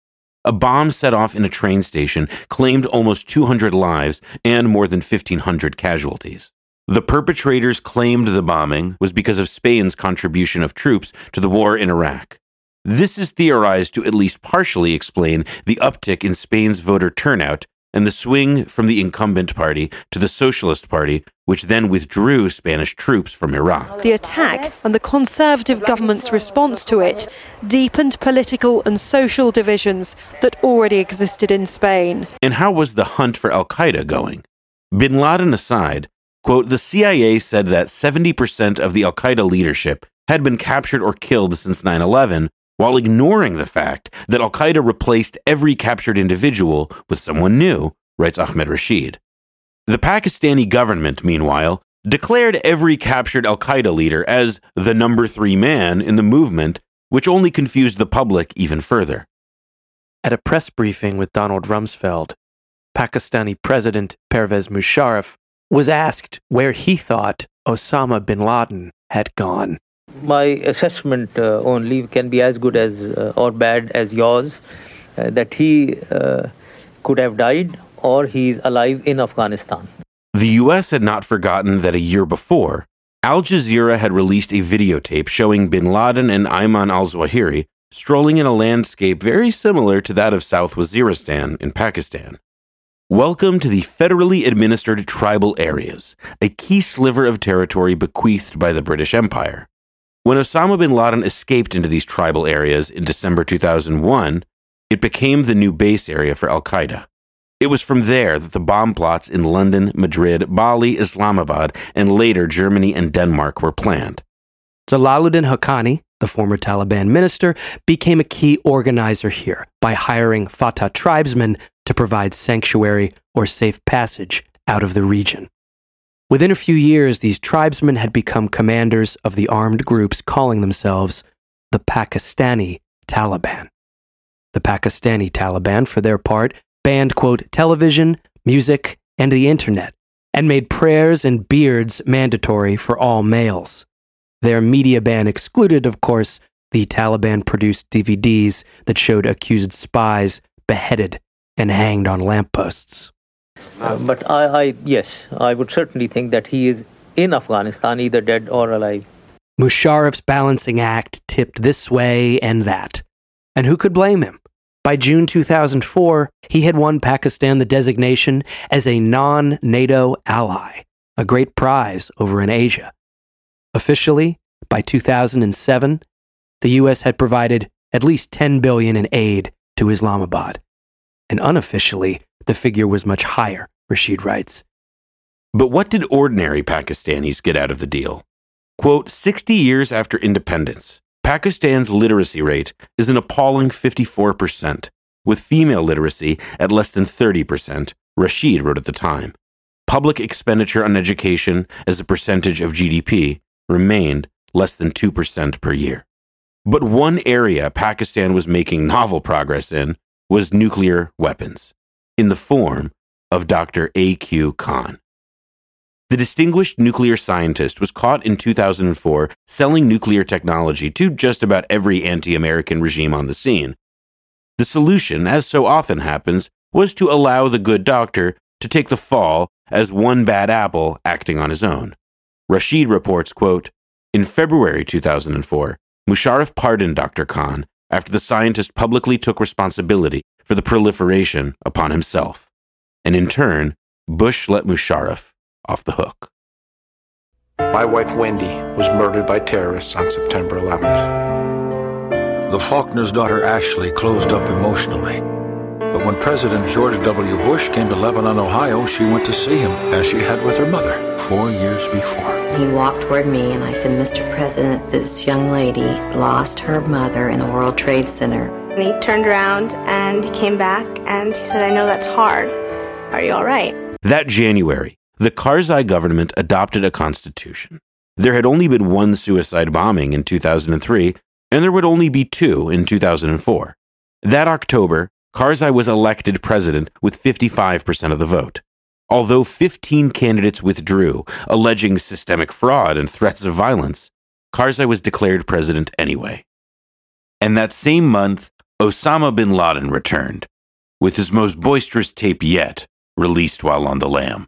A bomb set off in a train station claimed almost 200 lives and more than 1,500 casualties. The perpetrators claimed the bombing was because of Spain's contribution of troops to the war in Iraq. This is theorized to at least partially explain the uptick in Spain's voter turnout and the swing from the incumbent party to the Socialist Party, which then withdrew Spanish troops from Iraq. The attack and the conservative government's response to it deepened political and social divisions that already existed in Spain. And how was the hunt for Al Qaeda going? Bin Laden aside, quote, the CIA said that 70% of the Al Qaeda leadership had been captured or killed since 9 11, while ignoring the fact that Al Qaeda replaced every captured individual with someone new, writes Ahmed Rashid. The Pakistani government, meanwhile, declared every captured Al Qaeda leader as the number three man in the movement, which only confused the public even further. At a press briefing with Donald Rumsfeld, Pakistani President Pervez Musharraf was asked where he thought Osama bin Laden had gone. My assessment uh, only can be as good as uh, or bad as yours, uh, that he uh, could have died or he's alive in Afghanistan. The U.S. had not forgotten that a year before, Al Jazeera had released a videotape showing bin Laden and Ayman al Zawahiri strolling in a landscape very similar to that of South Waziristan in Pakistan. Welcome to the federally administered tribal areas, a key sliver of territory bequeathed by the British Empire. When Osama bin Laden escaped into these tribal areas in December 2001, it became the new base area for Al Qaeda. It was from there that the bomb plots in London, Madrid, Bali, Islamabad, and later Germany and Denmark were planned. Jalaluddin Haqqani, the former Taliban minister, became a key organizer here by hiring FATA tribesmen to provide sanctuary or safe passage out of the region. Within a few years, these tribesmen had become commanders of the armed groups calling themselves the Pakistani Taliban. The Pakistani Taliban, for their part, banned, quote, television, music, and the internet, and made prayers and beards mandatory for all males. Their media ban excluded, of course, the Taliban produced DVDs that showed accused spies beheaded and hanged on lampposts. Uh, but I, I, yes, I would certainly think that he is in Afghanistan, either dead or alive. Musharraf's balancing act tipped this way and that. And who could blame him? By June 2004, he had won Pakistan the designation as a non NATO ally, a great prize over in Asia. Officially, by 2007, the US had provided at least 10 billion in aid to Islamabad. And unofficially, the figure was much higher, Rashid writes. But what did ordinary Pakistanis get out of the deal? Quote 60 years after independence, Pakistan's literacy rate is an appalling 54%, with female literacy at less than 30%, Rashid wrote at the time. Public expenditure on education as a percentage of GDP remained less than 2% per year. But one area Pakistan was making novel progress in was nuclear weapons, in the form of Dr. A.Q. Khan. The distinguished nuclear scientist was caught in 2004 selling nuclear technology to just about every anti American regime on the scene. The solution, as so often happens, was to allow the good doctor to take the fall as one bad apple acting on his own. Rashid reports, quote, In February 2004, Musharraf pardoned Dr. Khan after the scientist publicly took responsibility for the proliferation upon himself. And in turn, Bush let Musharraf off the hook. My wife Wendy was murdered by terrorists on September 11th. The Faulkner's daughter Ashley closed up emotionally. But when President George W. Bush came to Lebanon, Ohio, she went to see him, as she had with her mother four years before. He walked toward me and I said, Mr. President, this young lady lost her mother in the World Trade Center. And he turned around and he came back and he said, I know that's hard. Are you all right? That January, the Karzai government adopted a constitution. There had only been one suicide bombing in 2003, and there would only be two in 2004. That October, Karzai was elected president with 55% of the vote. Although 15 candidates withdrew, alleging systemic fraud and threats of violence, Karzai was declared president anyway. And that same month, Osama bin Laden returned, with his most boisterous tape yet, released while on the lam.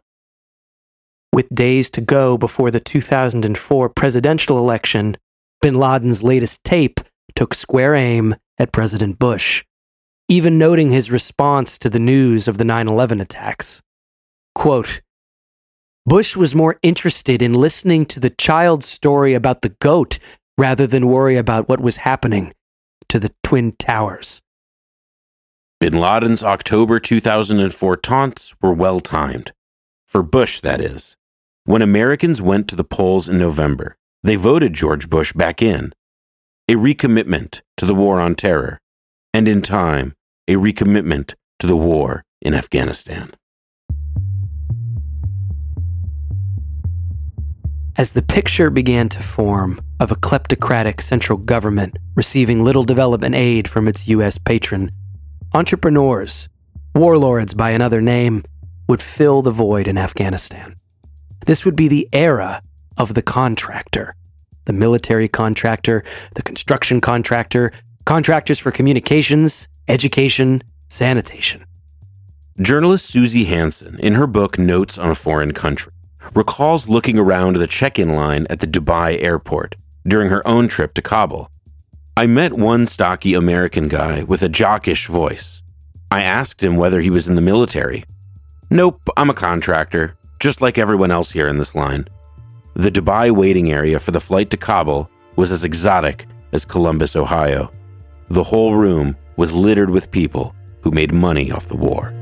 With days to go before the 2004 presidential election, bin Laden's latest tape took square aim at President Bush, even noting his response to the news of the 9 11 attacks. Quote Bush was more interested in listening to the child's story about the goat rather than worry about what was happening to the Twin Towers. Bin Laden's October 2004 taunts were well timed. For Bush, that is. When Americans went to the polls in November, they voted George Bush back in. A recommitment to the war on terror, and in time, a recommitment to the war in Afghanistan. As the picture began to form of a kleptocratic central government receiving little development aid from its U.S. patron, entrepreneurs, warlords by another name, would fill the void in Afghanistan. This would be the era of the contractor the military contractor, the construction contractor, contractors for communications, education, sanitation. Journalist Suzy Hansen, in her book Notes on a Foreign Country, recalls looking around the check in line at the Dubai airport during her own trip to Kabul. I met one stocky American guy with a jockish voice. I asked him whether he was in the military. Nope, I'm a contractor just like everyone else here in this line. The Dubai waiting area for the flight to Kabul was as exotic as Columbus, Ohio. The whole room was littered with people who made money off the war.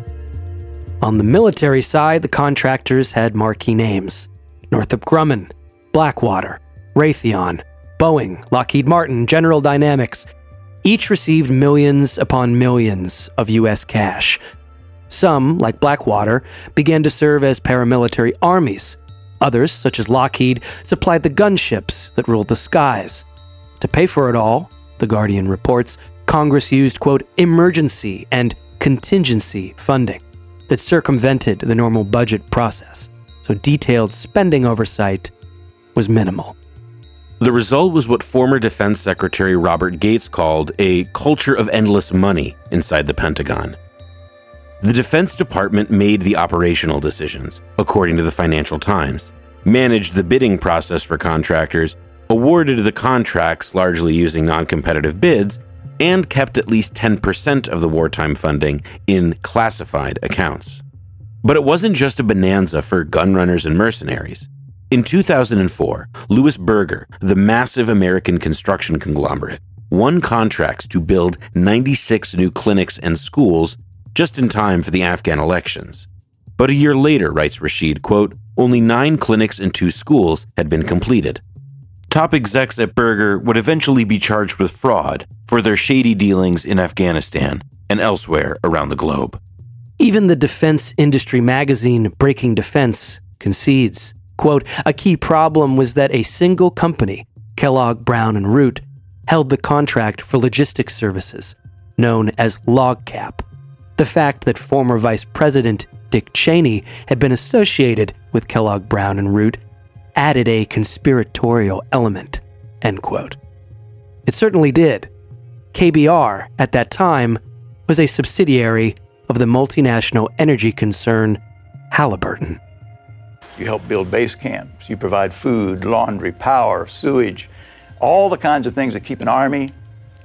On the military side, the contractors had marquee names Northrop Grumman, Blackwater, Raytheon, Boeing, Lockheed Martin, General Dynamics. Each received millions upon millions of U.S. cash, some, like Blackwater, began to serve as paramilitary armies. Others, such as Lockheed, supplied the gunships that ruled the skies. To pay for it all, The Guardian reports, Congress used, quote, emergency and contingency funding that circumvented the normal budget process, so detailed spending oversight was minimal. The result was what former Defense Secretary Robert Gates called a culture of endless money inside the Pentagon. The Defense Department made the operational decisions, according to the Financial Times, managed the bidding process for contractors, awarded the contracts largely using non competitive bids, and kept at least 10% of the wartime funding in classified accounts. But it wasn't just a bonanza for gunrunners and mercenaries. In 2004, Louis Berger, the massive American construction conglomerate, won contracts to build 96 new clinics and schools just in time for the Afghan elections. But a year later, writes Rashid, quote, only nine clinics and two schools had been completed. Top execs at Berger would eventually be charged with fraud for their shady dealings in Afghanistan and elsewhere around the globe. Even the defense industry magazine Breaking Defense concedes, quote, a key problem was that a single company, Kellogg Brown and Root, held the contract for logistics services, known as LogCap. The fact that former Vice President Dick Cheney had been associated with Kellogg Brown and Root added a conspiratorial element, end quote. It certainly did. KBR, at that time, was a subsidiary of the multinational energy concern Halliburton. You help build base camps, you provide food, laundry, power, sewage, all the kinds of things that keep an army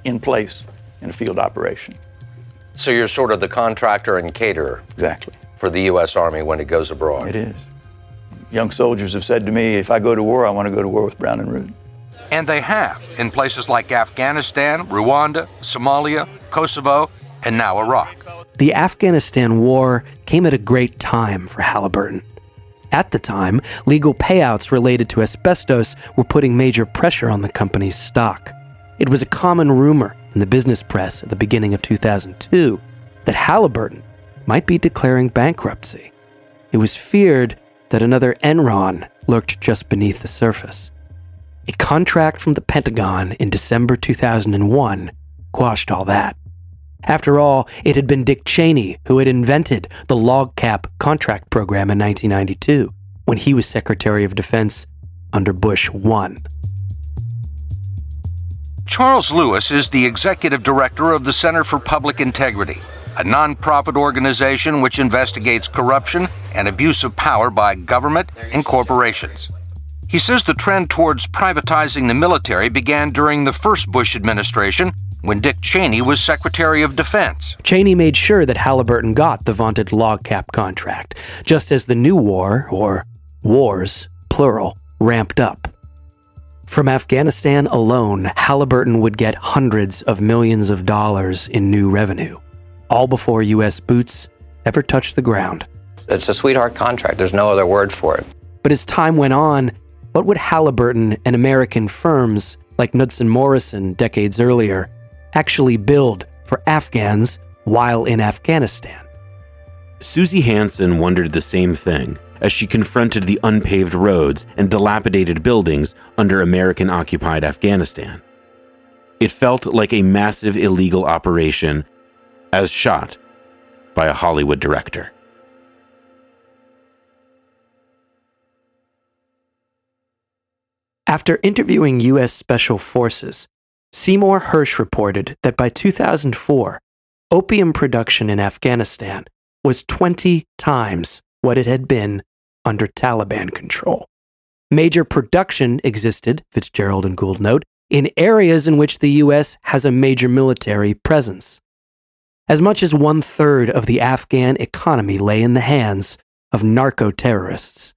in place in a field operation. So you're sort of the contractor and caterer. Exactly. For the U.S. Army when it goes abroad. It is. Young soldiers have said to me, if I go to war, I want to go to war with Brown and Root. And they have in places like Afghanistan, Rwanda, Somalia, Kosovo, and now Iraq. The Afghanistan war came at a great time for Halliburton. At the time, legal payouts related to asbestos were putting major pressure on the company's stock. It was a common rumor in the business press at the beginning of 2002 that Halliburton might be declaring bankruptcy. It was feared that another Enron lurked just beneath the surface. A contract from the Pentagon in December 2001 quashed all that. After all, it had been Dick Cheney who had invented the log cap contract program in 1992 when he was Secretary of Defense under Bush 1. Charles Lewis is the executive director of the Center for Public Integrity, a nonprofit organization which investigates corruption and abuse of power by government and corporations. He says the trend towards privatizing the military began during the first Bush administration when Dick Cheney was Secretary of Defense. Cheney made sure that Halliburton got the vaunted log cap contract, just as the new war, or wars, plural, ramped up. From Afghanistan alone, Halliburton would get hundreds of millions of dollars in new revenue, all before U.S. boots ever touched the ground. It's a sweetheart contract, there's no other word for it. But as time went on, what would Halliburton and American firms like Knudsen Morrison decades earlier actually build for Afghans while in Afghanistan? Suzy Hansen wondered the same thing as she confronted the unpaved roads and dilapidated buildings under American occupied Afghanistan. It felt like a massive illegal operation as shot by a Hollywood director. After interviewing U.S. Special Forces, Seymour Hersh reported that by 2004, opium production in Afghanistan was 20 times what it had been under Taliban control. Major production existed, Fitzgerald and Gould note, in areas in which the U.S. has a major military presence. As much as one third of the Afghan economy lay in the hands of narco terrorists.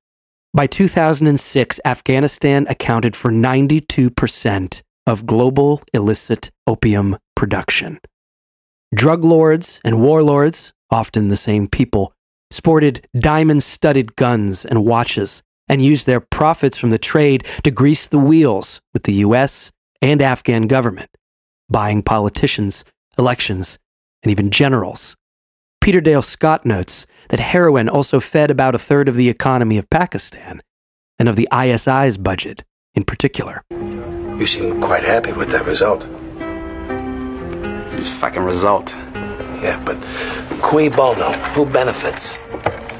By 2006, Afghanistan accounted for 92% of global illicit opium production. Drug lords and warlords, often the same people, sported diamond studded guns and watches and used their profits from the trade to grease the wheels with the US and Afghan government, buying politicians, elections, and even generals. Peter Dale Scott notes that heroin also fed about a third of the economy of Pakistan and of the ISI's budget in particular. You seem quite happy with that result. It's fucking result. Yeah, but cui bono? Who benefits?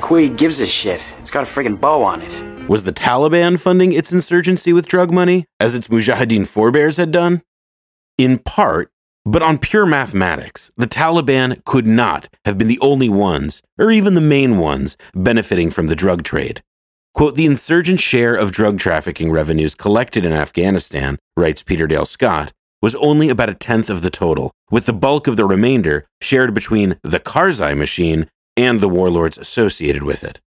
Cui gives a shit. It's got a friggin' bow on it. Was the Taliban funding its insurgency with drug money, as its Mujahideen forebears had done? In part, but on pure mathematics, the Taliban could not have been the only ones, or even the main ones, benefiting from the drug trade. Quote, the insurgent share of drug trafficking revenues collected in Afghanistan, writes Peter Dale Scott, was only about a tenth of the total, with the bulk of the remainder shared between the Karzai machine and the warlords associated with it.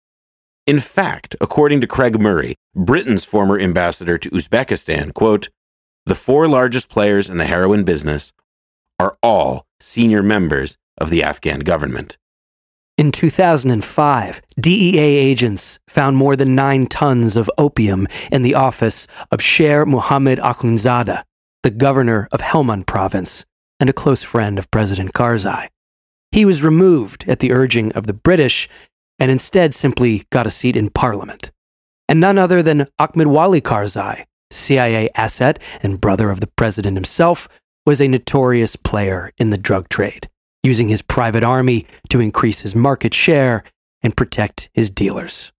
In fact, according to Craig Murray, Britain's former ambassador to Uzbekistan, quote, the four largest players in the heroin business are all senior members of the Afghan government. In 2005, DEA agents found more than nine tons of opium in the office of Sher Muhammad Akhundzada, the governor of Helmand province and a close friend of President Karzai. He was removed at the urging of the British and instead simply got a seat in parliament. And none other than Ahmed Wali Karzai, CIA asset and brother of the president himself, was a notorious player in the drug trade, using his private army to increase his market share and protect his dealers.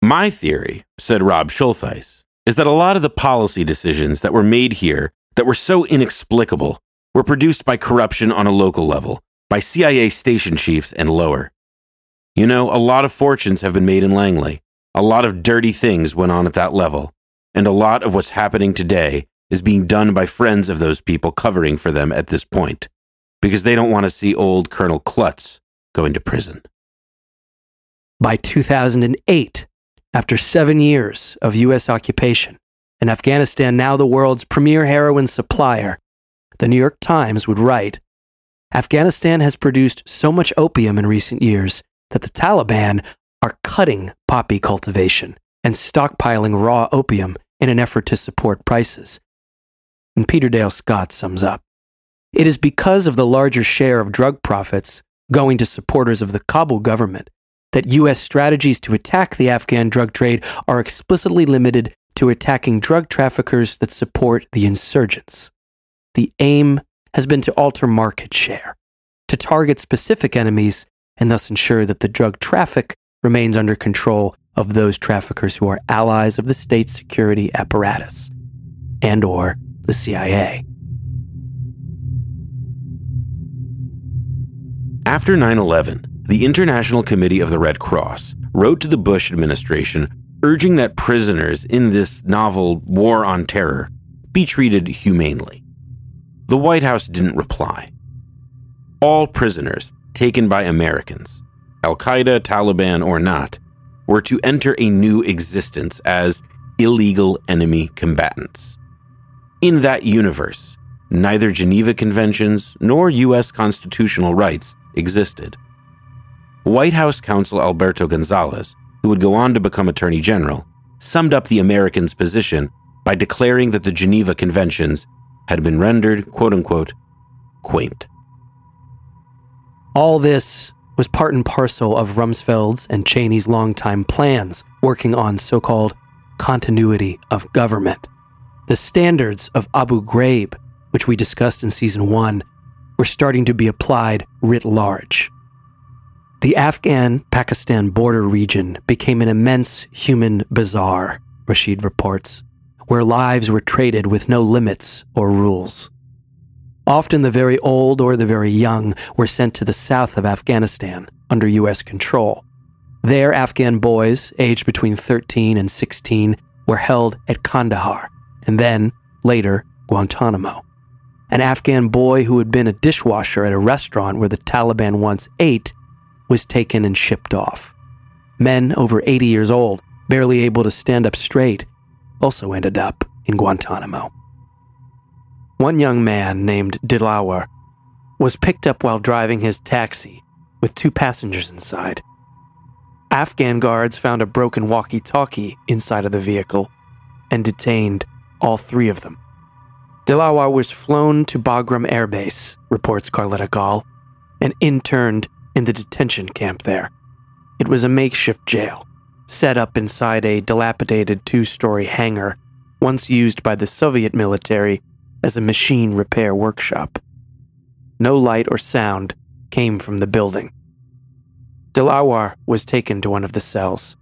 My theory, said Rob Schultheis, is that a lot of the policy decisions that were made here that were so inexplicable were produced by corruption on a local level, by CIA station chiefs and lower. You know, a lot of fortunes have been made in Langley. A lot of dirty things went on at that level. And a lot of what's happening today is being done by friends of those people covering for them at this point, because they don't want to see old Colonel Klutz go into prison. By 2008, after seven years of U.S. occupation, and Afghanistan now the world's premier heroin supplier, the New York Times would write Afghanistan has produced so much opium in recent years that the Taliban are cutting poppy cultivation and stockpiling raw opium in an effort to support prices. And Peter Dale Scott sums up It is because of the larger share of drug profits going to supporters of the Kabul government that U.S. strategies to attack the Afghan drug trade are explicitly limited to attacking drug traffickers that support the insurgents. The aim has been to alter market share, to target specific enemies, and thus ensure that the drug traffic remains under control of those traffickers who are allies of the state security apparatus and or the CIA. After 9 11, the International Committee of the Red Cross wrote to the Bush administration urging that prisoners in this novel war on terror be treated humanely. The White House didn't reply. All prisoners taken by Americans, Al Qaeda, Taliban, or not, were to enter a new existence as illegal enemy combatants. In that universe, neither Geneva Conventions nor U.S. constitutional rights existed. White House counsel Alberto Gonzales, who would go on to become Attorney General, summed up the Americans' position by declaring that the Geneva Conventions had been rendered, quote unquote, quaint. All this was part and parcel of Rumsfeld's and Cheney's longtime plans working on so called continuity of government. The standards of Abu Ghraib, which we discussed in season one, were starting to be applied writ large. The Afghan Pakistan border region became an immense human bazaar, Rashid reports where lives were traded with no limits or rules. Often the very old or the very young were sent to the south of Afghanistan under U.S. control. There, Afghan boys, aged between 13 and 16, were held at Kandahar, and then, later, Guantanamo. An Afghan boy who had been a dishwasher at a restaurant where the Taliban once ate was taken and shipped off. Men over 80 years old, barely able to stand up straight, also ended up in Guantanamo. One young man named Dilawar was picked up while driving his taxi with two passengers inside. Afghan guards found a broken walkie talkie inside of the vehicle and detained all three of them. Dilawar was flown to Bagram Air Base, reports Carlotta Gall, and interned in the detention camp there. It was a makeshift jail set up inside a dilapidated two story hangar once used by the Soviet military as a machine repair workshop. No light or sound came from the building. Dilawar was taken to one of the cells,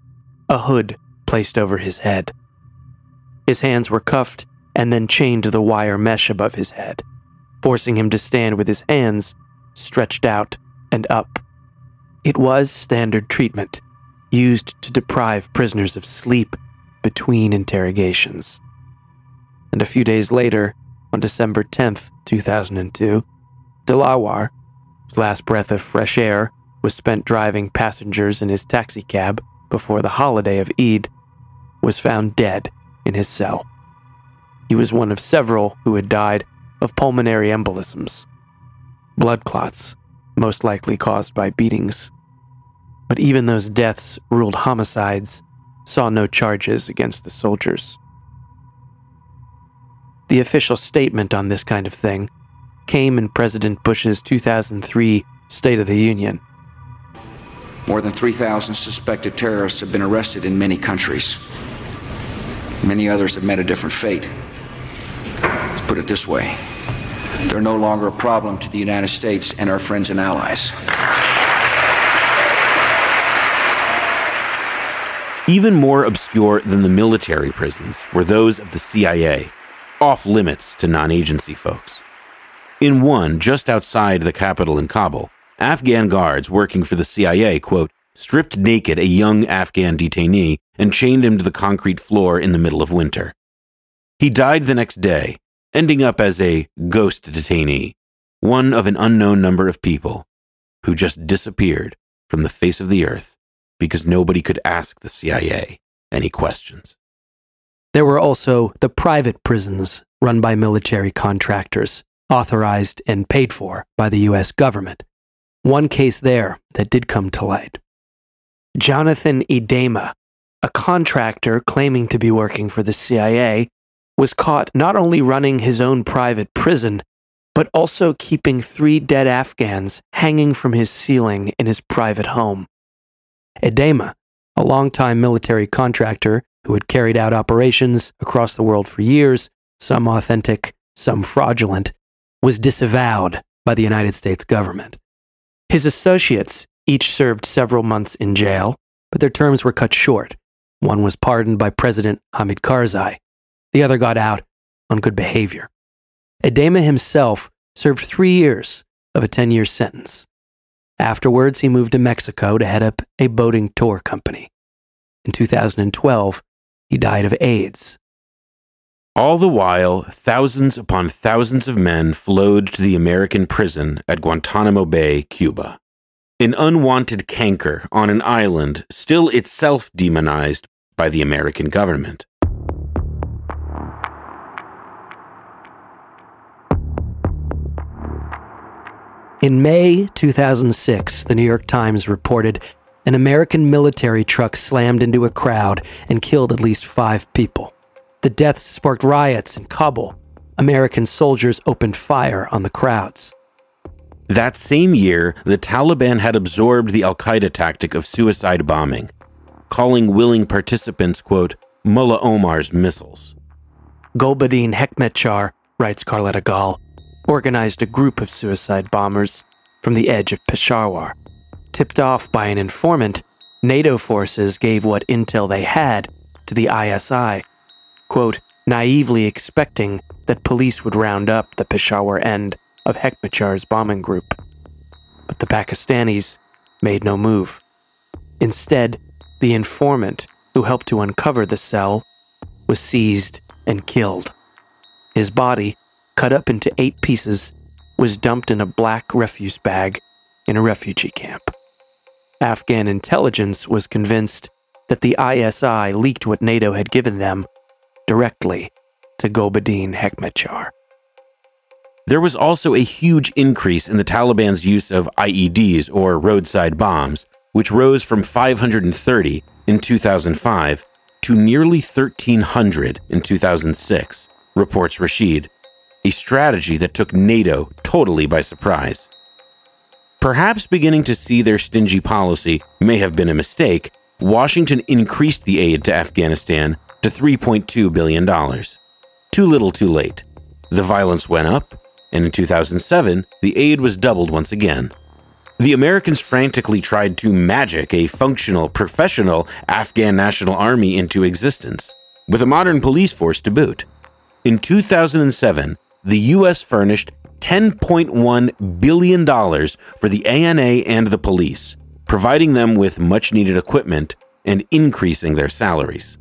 a hood placed over his head. His hands were cuffed and then chained to the wire mesh above his head, forcing him to stand with his hands stretched out and up. It was standard treatment used to deprive prisoners of sleep between interrogations. And a few days later, on December 10th, 2002, Dilawar, whose last breath of fresh air was spent driving passengers in his taxicab before the holiday of Eid, was found dead in his cell. He was one of several who had died of pulmonary embolisms, blood clots, most likely caused by beatings. But even those deaths ruled homicides saw no charges against the soldiers. The official statement on this kind of thing came in President Bush's 2003 State of the Union. More than 3,000 suspected terrorists have been arrested in many countries. Many others have met a different fate. Let's put it this way they're no longer a problem to the United States and our friends and allies. Even more obscure than the military prisons were those of the CIA, off limits to non agency folks. In one just outside the capital in Kabul, Afghan guards working for the CIA, quote, stripped naked a young Afghan detainee and chained him to the concrete floor in the middle of winter. He died the next day, ending up as a ghost detainee, one of an unknown number of people who just disappeared from the face of the earth because nobody could ask the CIA any questions. There were also the private prisons run by military contractors, authorized and paid for by the U.S. government. One case there that did come to light. Jonathan Idema, a contractor claiming to be working for the CIA, was caught not only running his own private prison, but also keeping three dead Afghans hanging from his ceiling in his private home. Idema, a longtime military contractor who had carried out operations across the world for years, some authentic, some fraudulent, was disavowed by the United States government. His associates each served several months in jail, but their terms were cut short. One was pardoned by President Hamid Karzai. The other got out on good behavior. Idema himself served three years of a 10 year sentence. Afterwards, he moved to Mexico to head up a boating tour company. In 2012, he died of AIDS. All the while, thousands upon thousands of men flowed to the American prison at Guantanamo Bay, Cuba. An unwanted canker on an island still itself demonized by the American government. In May 2006, the New York Times reported an American military truck slammed into a crowd and killed at least five people. The deaths sparked riots in Kabul. American soldiers opened fire on the crowds. That same year, the Taliban had absorbed the Al Qaeda tactic of suicide bombing, calling willing participants, quote, Mullah Omar's missiles. Gulbuddin Hekmatyar, writes Carlotta Gall, organized a group of suicide bombers from the edge of Peshawar. Tipped off by an informant, NATO forces gave what intel they had to the ISI, quote, naively expecting that police would round up the Peshawar end of Hekmatyar's bombing group. But the Pakistanis made no move. Instead, the informant who helped to uncover the cell was seized and killed. His body cut up into eight pieces, was dumped in a black refuse bag in a refugee camp. Afghan intelligence was convinced that the ISI leaked what NATO had given them directly to Gulbuddin Hekmatyar. There was also a huge increase in the Taliban's use of IEDs, or roadside bombs, which rose from 530 in 2005 to nearly 1,300 in 2006, reports Rashid, a strategy that took NATO totally by surprise. Perhaps beginning to see their stingy policy may have been a mistake, Washington increased the aid to Afghanistan to $3.2 billion. Too little, too late. The violence went up, and in 2007, the aid was doubled once again. The Americans frantically tried to magic a functional, professional Afghan National Army into existence, with a modern police force to boot. In 2007, the U.S. furnished $10.1 billion for the ANA and the police, providing them with much needed equipment and increasing their salaries.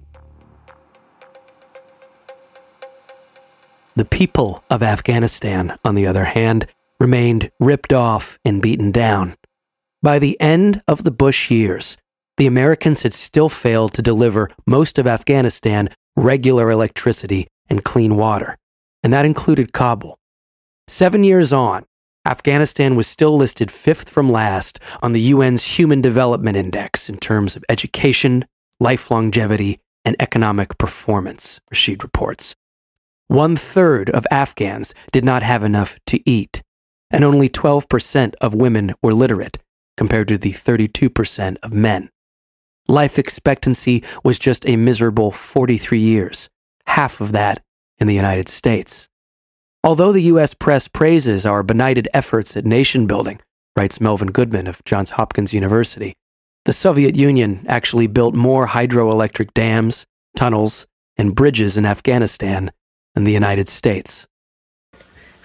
The people of Afghanistan, on the other hand, remained ripped off and beaten down. By the end of the Bush years, the Americans had still failed to deliver most of Afghanistan regular electricity and clean water and that included Kabul. Seven years on, Afghanistan was still listed fifth from last on the UN's Human Development Index in terms of education, life longevity, and economic performance, Rashid reports. One third of Afghans did not have enough to eat, and only 12% of women were literate, compared to the 32% of men. Life expectancy was just a miserable 43 years, half of that in the United States. Although the U.S. press praises our benighted efforts at nation building, writes Melvin Goodman of Johns Hopkins University, The Soviet Union actually built more hydroelectric dams, tunnels, and bridges in Afghanistan than the United States.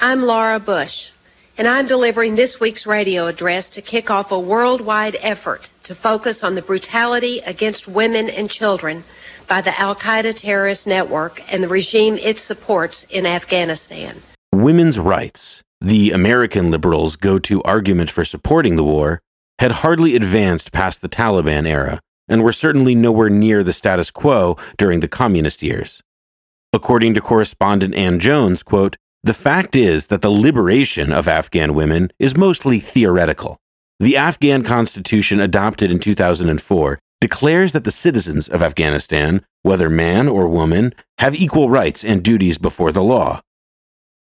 I'm Laura Bush, and I'm delivering this week's radio address to kick off a worldwide effort to focus on the brutality against women and children by the Al Qaeda terrorist network and the regime it supports in Afghanistan. Women's rights, the American liberals' go to argument for supporting the war, had hardly advanced past the Taliban era and were certainly nowhere near the status quo during the communist years. According to correspondent Ann Jones, quote, the fact is that the liberation of Afghan women is mostly theoretical. The Afghan constitution adopted in 2004 declares that the citizens of Afghanistan, whether man or woman, have equal rights and duties before the law.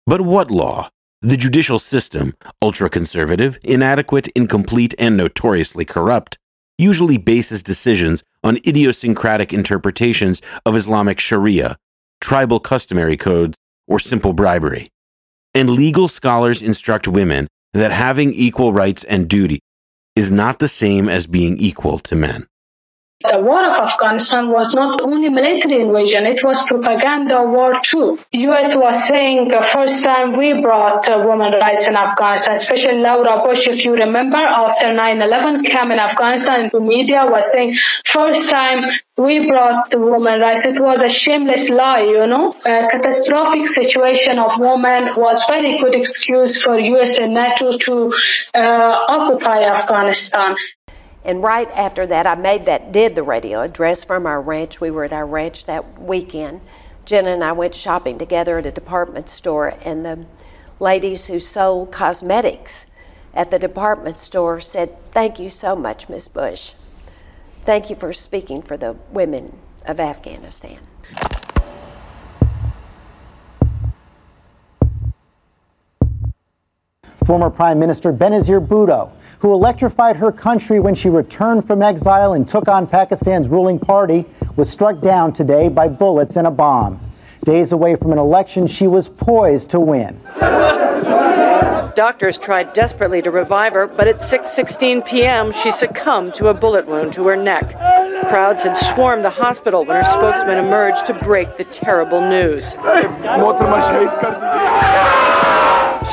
But what law? The judicial system, ultra conservative, inadequate, incomplete, and notoriously corrupt, usually bases decisions on idiosyncratic interpretations of Islamic Sharia, tribal customary codes, or simple bribery. And legal scholars instruct women that having equal rights and duty is not the same as being equal to men. The war of Afghanistan was not only military invasion, it was propaganda war too. US was saying the first time we brought uh, women rights in Afghanistan, especially Laura Bush, if you remember, after 9-11 came in Afghanistan, the media was saying first time we brought the women rights. It was a shameless lie, you know. A catastrophic situation of women was very good excuse for US and NATO to uh, occupy Afghanistan. And right after that, I made that, did the radio address from our ranch. We were at our ranch that weekend. Jenna and I went shopping together at a department store, and the ladies who sold cosmetics at the department store said, Thank you so much, Miss Bush. Thank you for speaking for the women of Afghanistan. Former Prime Minister Benazir Bhutto who electrified her country when she returned from exile and took on Pakistan's ruling party, was struck down today by bullets and a bomb. Days away from an election she was poised to win. Doctors tried desperately to revive her, but at 6:16 p.m. she succumbed to a bullet wound to her neck. Crowds had swarmed the hospital when her spokesman emerged to break the terrible news.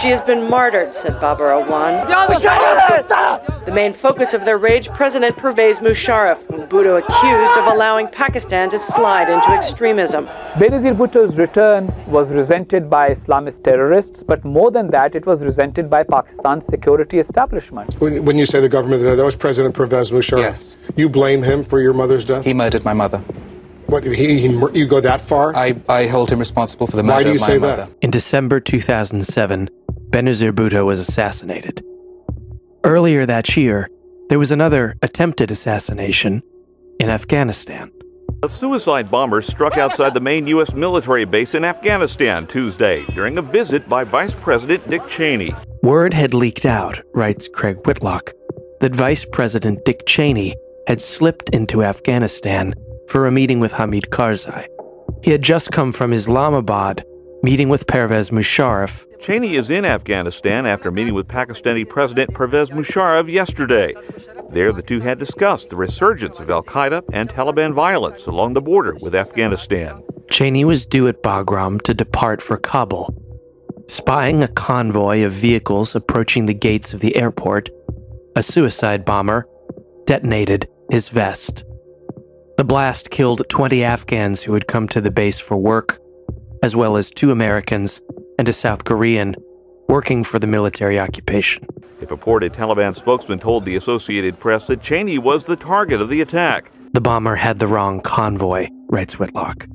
She has been martyred, said Babar Awan. The main focus of their rage, President Pervez Musharraf, whom Bhutto accused of allowing Pakistan to slide into extremism. Benazir Bhutto's return was resented by Islamist terrorists, but more than that, it was resented by Pakistan's security establishment. When, when you say the government, that was President Pervez Musharraf. Yes. You blame him for your mother's death? He murdered my mother. What, he, he, you go that far? I, I hold him responsible for the murder Why murder do you of my say mother. that? In December 2007, Benazir Bhutto was assassinated. Earlier that year, there was another attempted assassination in Afghanistan. A suicide bomber struck outside the main U.S. military base in Afghanistan Tuesday during a visit by Vice President Dick Cheney. Word had leaked out, writes Craig Whitlock, that Vice President Dick Cheney had slipped into Afghanistan for a meeting with Hamid Karzai. He had just come from Islamabad, meeting with Pervez Musharraf. Cheney is in Afghanistan after meeting with Pakistani President Pervez Musharraf yesterday. There, the two had discussed the resurgence of Al Qaeda and Taliban violence along the border with Afghanistan. Cheney was due at Bagram to depart for Kabul. Spying a convoy of vehicles approaching the gates of the airport, a suicide bomber detonated his vest. The blast killed 20 Afghans who had come to the base for work, as well as two Americans and a South Korean working for the military occupation. A purported Taliban spokesman told the Associated Press that Cheney was the target of the attack. The bomber had the wrong convoy, writes Whitlock.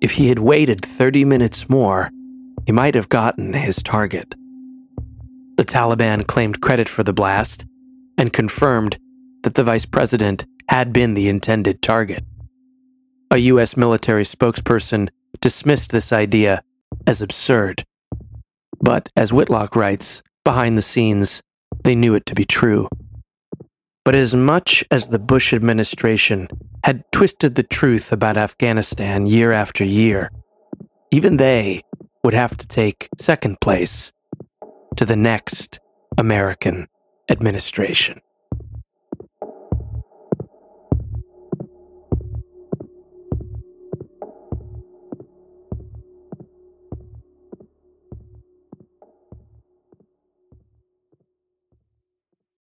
If he had waited 30 minutes more, he might have gotten his target. The Taliban claimed credit for the blast and confirmed that the vice president had been the intended target. A U.S. military spokesperson dismissed this idea as absurd. But as Whitlock writes, behind the scenes, they knew it to be true. But as much as the Bush administration had twisted the truth about Afghanistan year after year, even they would have to take second place to the next American administration.